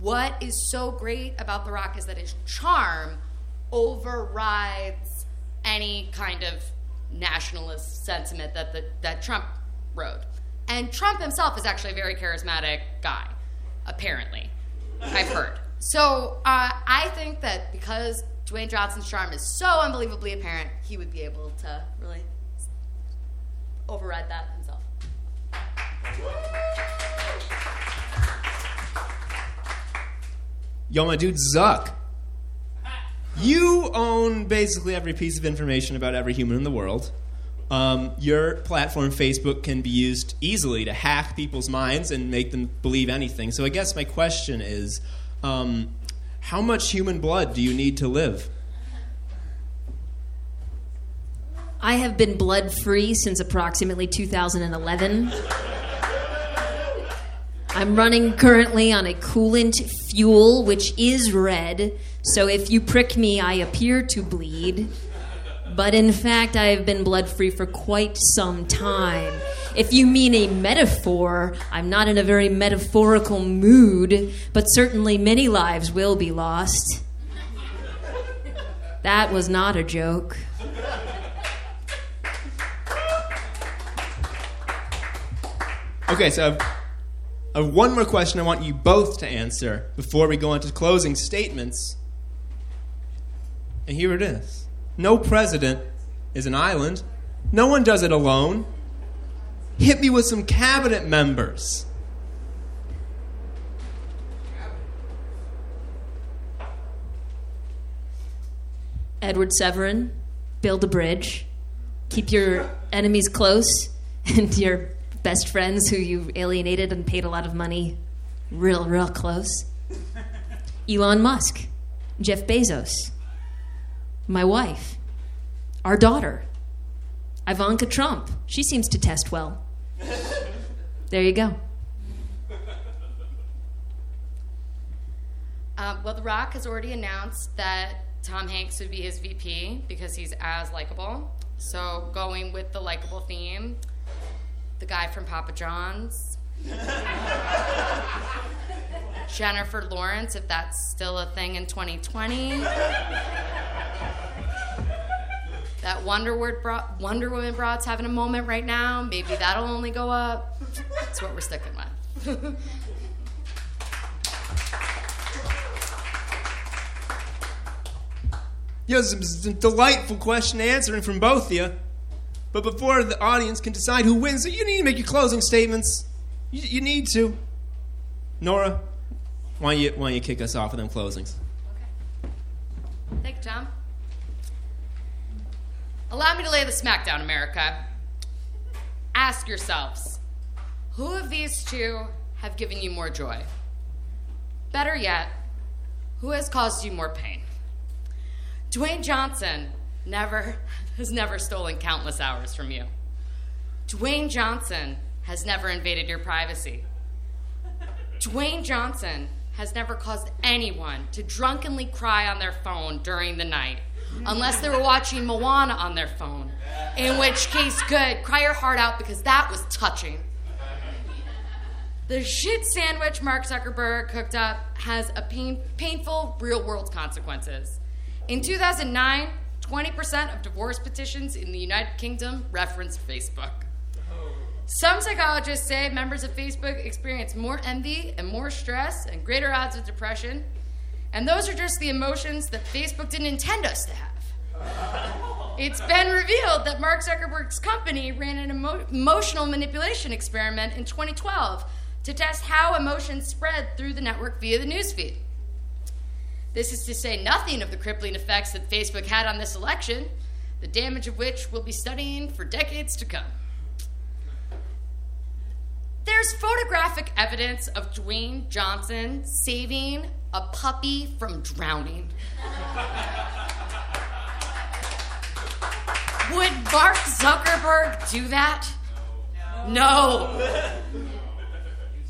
What is so great about The Rock is that his charm overrides any kind of nationalist sentiment that, the, that Trump rode. And Trump himself is actually a very charismatic guy, apparently. I've heard. So uh, I think that because Dwayne Johnson's charm is so unbelievably apparent, he would be able to really override that himself. Yo, my dude, Zuck. You own basically every piece of information about every human in the world. Um, your platform, Facebook, can be used easily to hack people's minds and make them believe anything. So I guess my question is um, how much human blood do you need to live? I have been blood free since approximately 2011. I'm running currently on a coolant fuel, which is red, so if you prick me, I appear to bleed. But in fact, I have been blood free for quite some time. If you mean a metaphor, I'm not in a very metaphorical mood, but certainly many lives will be lost. That was not a joke. Okay, so I've, I have one more question I want you both to answer before we go into closing statements. And here it is No president is an island, no one does it alone. Hit me with some cabinet members. Edward Saverin, build a bridge, keep your enemies close, and your best friends who you alienated and paid a lot of money real, real close. Elon Musk, Jeff Bezos, my wife, our daughter, Ivanka Trump. She seems to test well. There you go. Uh, well, The Rock has already announced that Tom Hanks would be his VP because he's as likable. So, going with the likable theme, the guy from Papa John's, Jennifer Lawrence, if that's still a thing in 2020. That Wonder, Word bro- Wonder Woman broad's having a moment right now. Maybe that'll only go up. That's what we're sticking with. You know, some delightful question answering from both of you. But before the audience can decide who wins, you need to make your closing statements. You, you need to. Nora, why don't, you, why don't you kick us off with them closings? Thank you, Tom. Allow me to lay the smackdown, America. Ask yourselves who of these two have given you more joy? Better yet, who has caused you more pain? Dwayne Johnson never has never stolen countless hours from you. Dwayne Johnson has never invaded your privacy. Dwayne Johnson has never caused anyone to drunkenly cry on their phone during the night, unless they were watching Moana on their phone. In which case, good, cry your heart out because that was touching. The shit sandwich Mark Zuckerberg cooked up has a pain, painful real world consequences. In 2009, 20% of divorce petitions in the United Kingdom referenced Facebook. Some psychologists say members of Facebook experience more envy and more stress and greater odds of depression. And those are just the emotions that Facebook didn't intend us to have. It's been revealed that Mark Zuckerberg's company ran an emo- emotional manipulation experiment in 2012 to test how emotions spread through the network via the newsfeed. This is to say nothing of the crippling effects that Facebook had on this election, the damage of which we'll be studying for decades to come. There's photographic evidence of Dwayne Johnson saving a puppy from drowning. Would Mark Zuckerberg do that? No.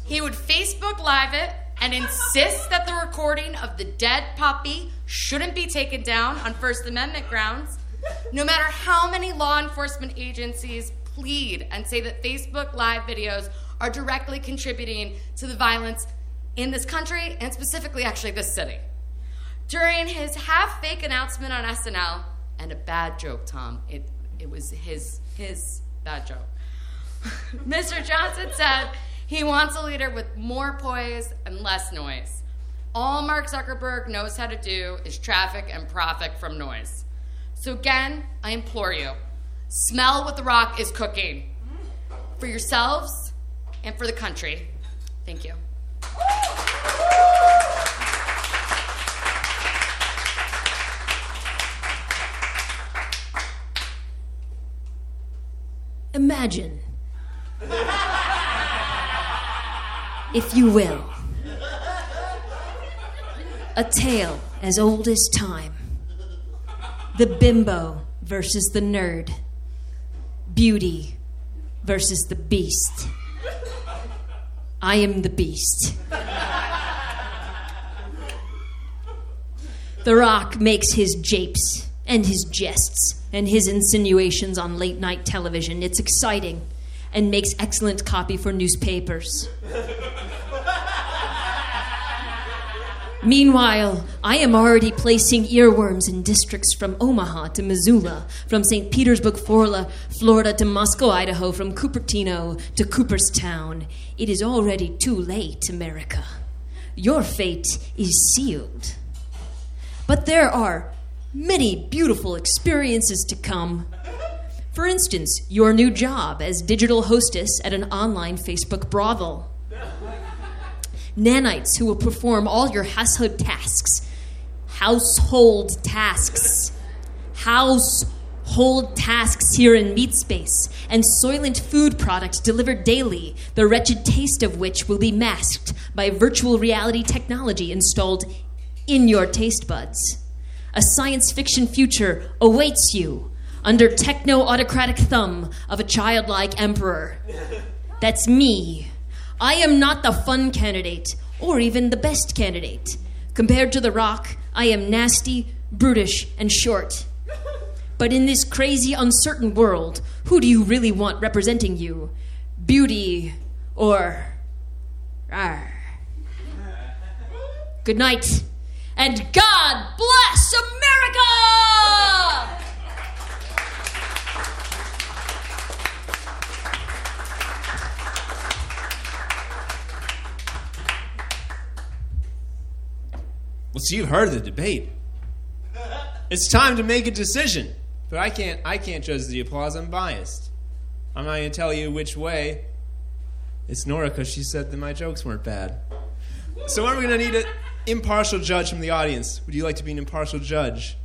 He would Facebook Live it and insist that the recording of the dead puppy shouldn't be taken down on First Amendment grounds, no matter how many law enforcement agencies plead and say that Facebook Live videos are directly contributing to the violence in this country and specifically, actually, this city. During his half fake announcement on SNL, and a bad joke, Tom, it, it was his, his bad joke. Mr. Johnson said he wants a leader with more poise and less noise. All Mark Zuckerberg knows how to do is traffic and profit from noise. So, again, I implore you smell what The Rock is cooking for yourselves and for the country. Thank you. Imagine, if you will, a tale as old as time. The bimbo versus the nerd. Beauty versus the beast. I am the beast. The Rock makes his japes and his jests and his insinuations on late night television. It's exciting and makes excellent copy for newspapers. Meanwhile, I am already placing earworms in districts from Omaha to Missoula, from St. Petersburg, Florida, Florida to Moscow, Idaho, from Cupertino to Cooperstown. It is already too late, America. Your fate is sealed. But there are many beautiful experiences to come. For instance, your new job as digital hostess at an online Facebook brothel. Nanites who will perform all your household tasks. Household tasks. Household tasks here in Meat Space, and soylent food products delivered daily, the wretched taste of which will be masked by virtual reality technology installed in your taste buds. A science fiction future awaits you under techno autocratic thumb of a childlike emperor. That's me. I am not the fun candidate, or even the best candidate. Compared to The Rock, I am nasty, brutish, and short. But in this crazy, uncertain world, who do you really want representing you? Beauty or. Rawr. Good night, and God bless America! Well, so you've heard the debate. It's time to make a decision. But I can't I can't judge the applause. I'm biased. I'm not going to tell you which way. It's Nora because she said that my jokes weren't bad. So are we going to need an impartial judge from the audience? Would you like to be an impartial judge?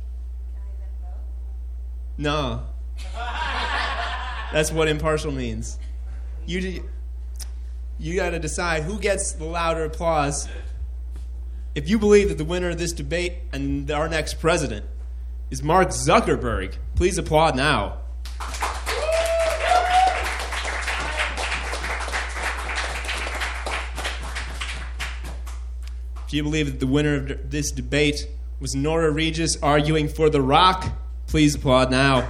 No. That's what impartial means. You you got to decide who gets the louder applause. If you believe that the winner of this debate and our next president is Mark Zuckerberg, please applaud now. If you believe that the winner of this debate was Nora Regis arguing for The Rock, please applaud now.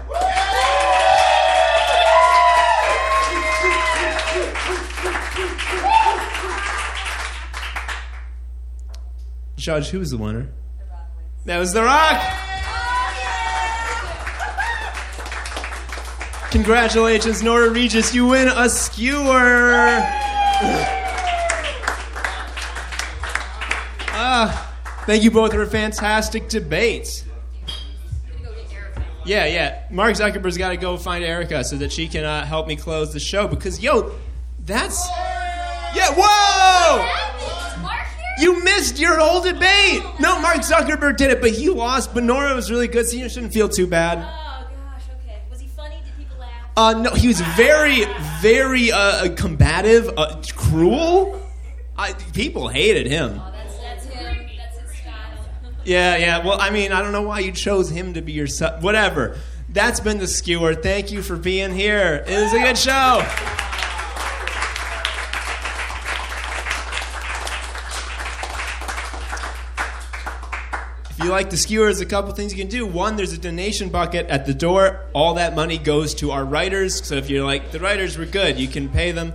Judge, who was the winner? That was The Rock. Congratulations, Nora Regis. You win a skewer. Ah, thank you both for a fantastic debate. Yeah, yeah. Mark Zuckerberg's got to go find Erica so that she can uh, help me close the show because, yo, that's. Yeah, whoa! You missed your whole debate. No, Mark Zuckerberg did it, but he lost. But Nora was really good, so you shouldn't feel too bad. Oh gosh, okay. Was he funny? Did people laugh? Uh, no, he was very, very uh, combative, uh, cruel. I, people hated him. Oh, that's that's him. That's his style. Yeah, yeah. Well, I mean, I don't know why you chose him to be your son. Whatever. That's been the skewer. Thank you for being here. It was a good show. If you like the skewer, there's a couple things you can do. One, there's a donation bucket at the door. All that money goes to our writers. So if you're like, the writers were good, you can pay them.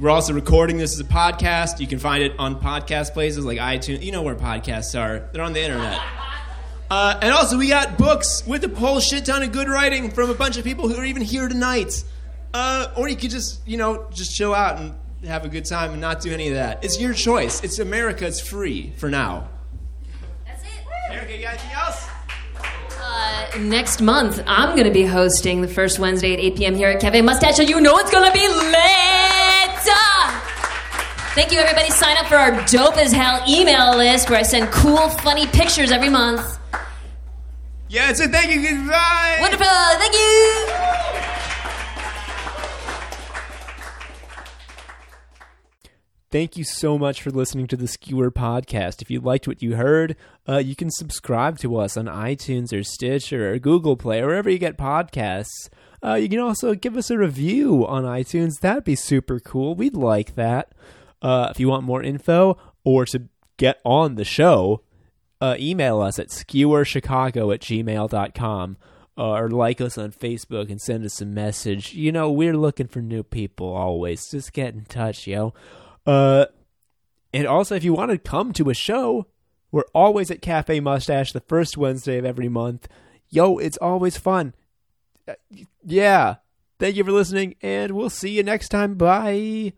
We're also recording this as a podcast. You can find it on podcast places like iTunes. You know where podcasts are, they're on the internet. Uh, and also, we got books with a whole shit ton of good writing from a bunch of people who are even here tonight. Uh, or you could just, you know, just chill out and have a good time and not do any of that. It's your choice. It's America. It's free for now. That's it. Erica, you got anything else? Uh, next month, I'm going to be hosting the first Wednesday at 8 p.m. here at Cafe Mustache, and you know it's going to be lit! Thank you, everybody. Sign up for our dope as hell email list where I send cool, funny pictures every month. Yeah, it. Thank you. Goodbye. Wonderful. Thank you. Thank you so much for listening to the Skewer podcast. If you liked what you heard, uh, you can subscribe to us on iTunes or Stitcher or Google Play or wherever you get podcasts. Uh, you can also give us a review on iTunes. That'd be super cool. We'd like that. Uh, if you want more info or to get on the show, uh, email us at skewerchicago at gmail.com or like us on Facebook and send us a message. You know, we're looking for new people always. Just get in touch, yo. Uh, and also, if you want to come to a show, we're always at Cafe Mustache the first Wednesday of every month. Yo, it's always fun. Uh, yeah. Thank you for listening, and we'll see you next time. Bye.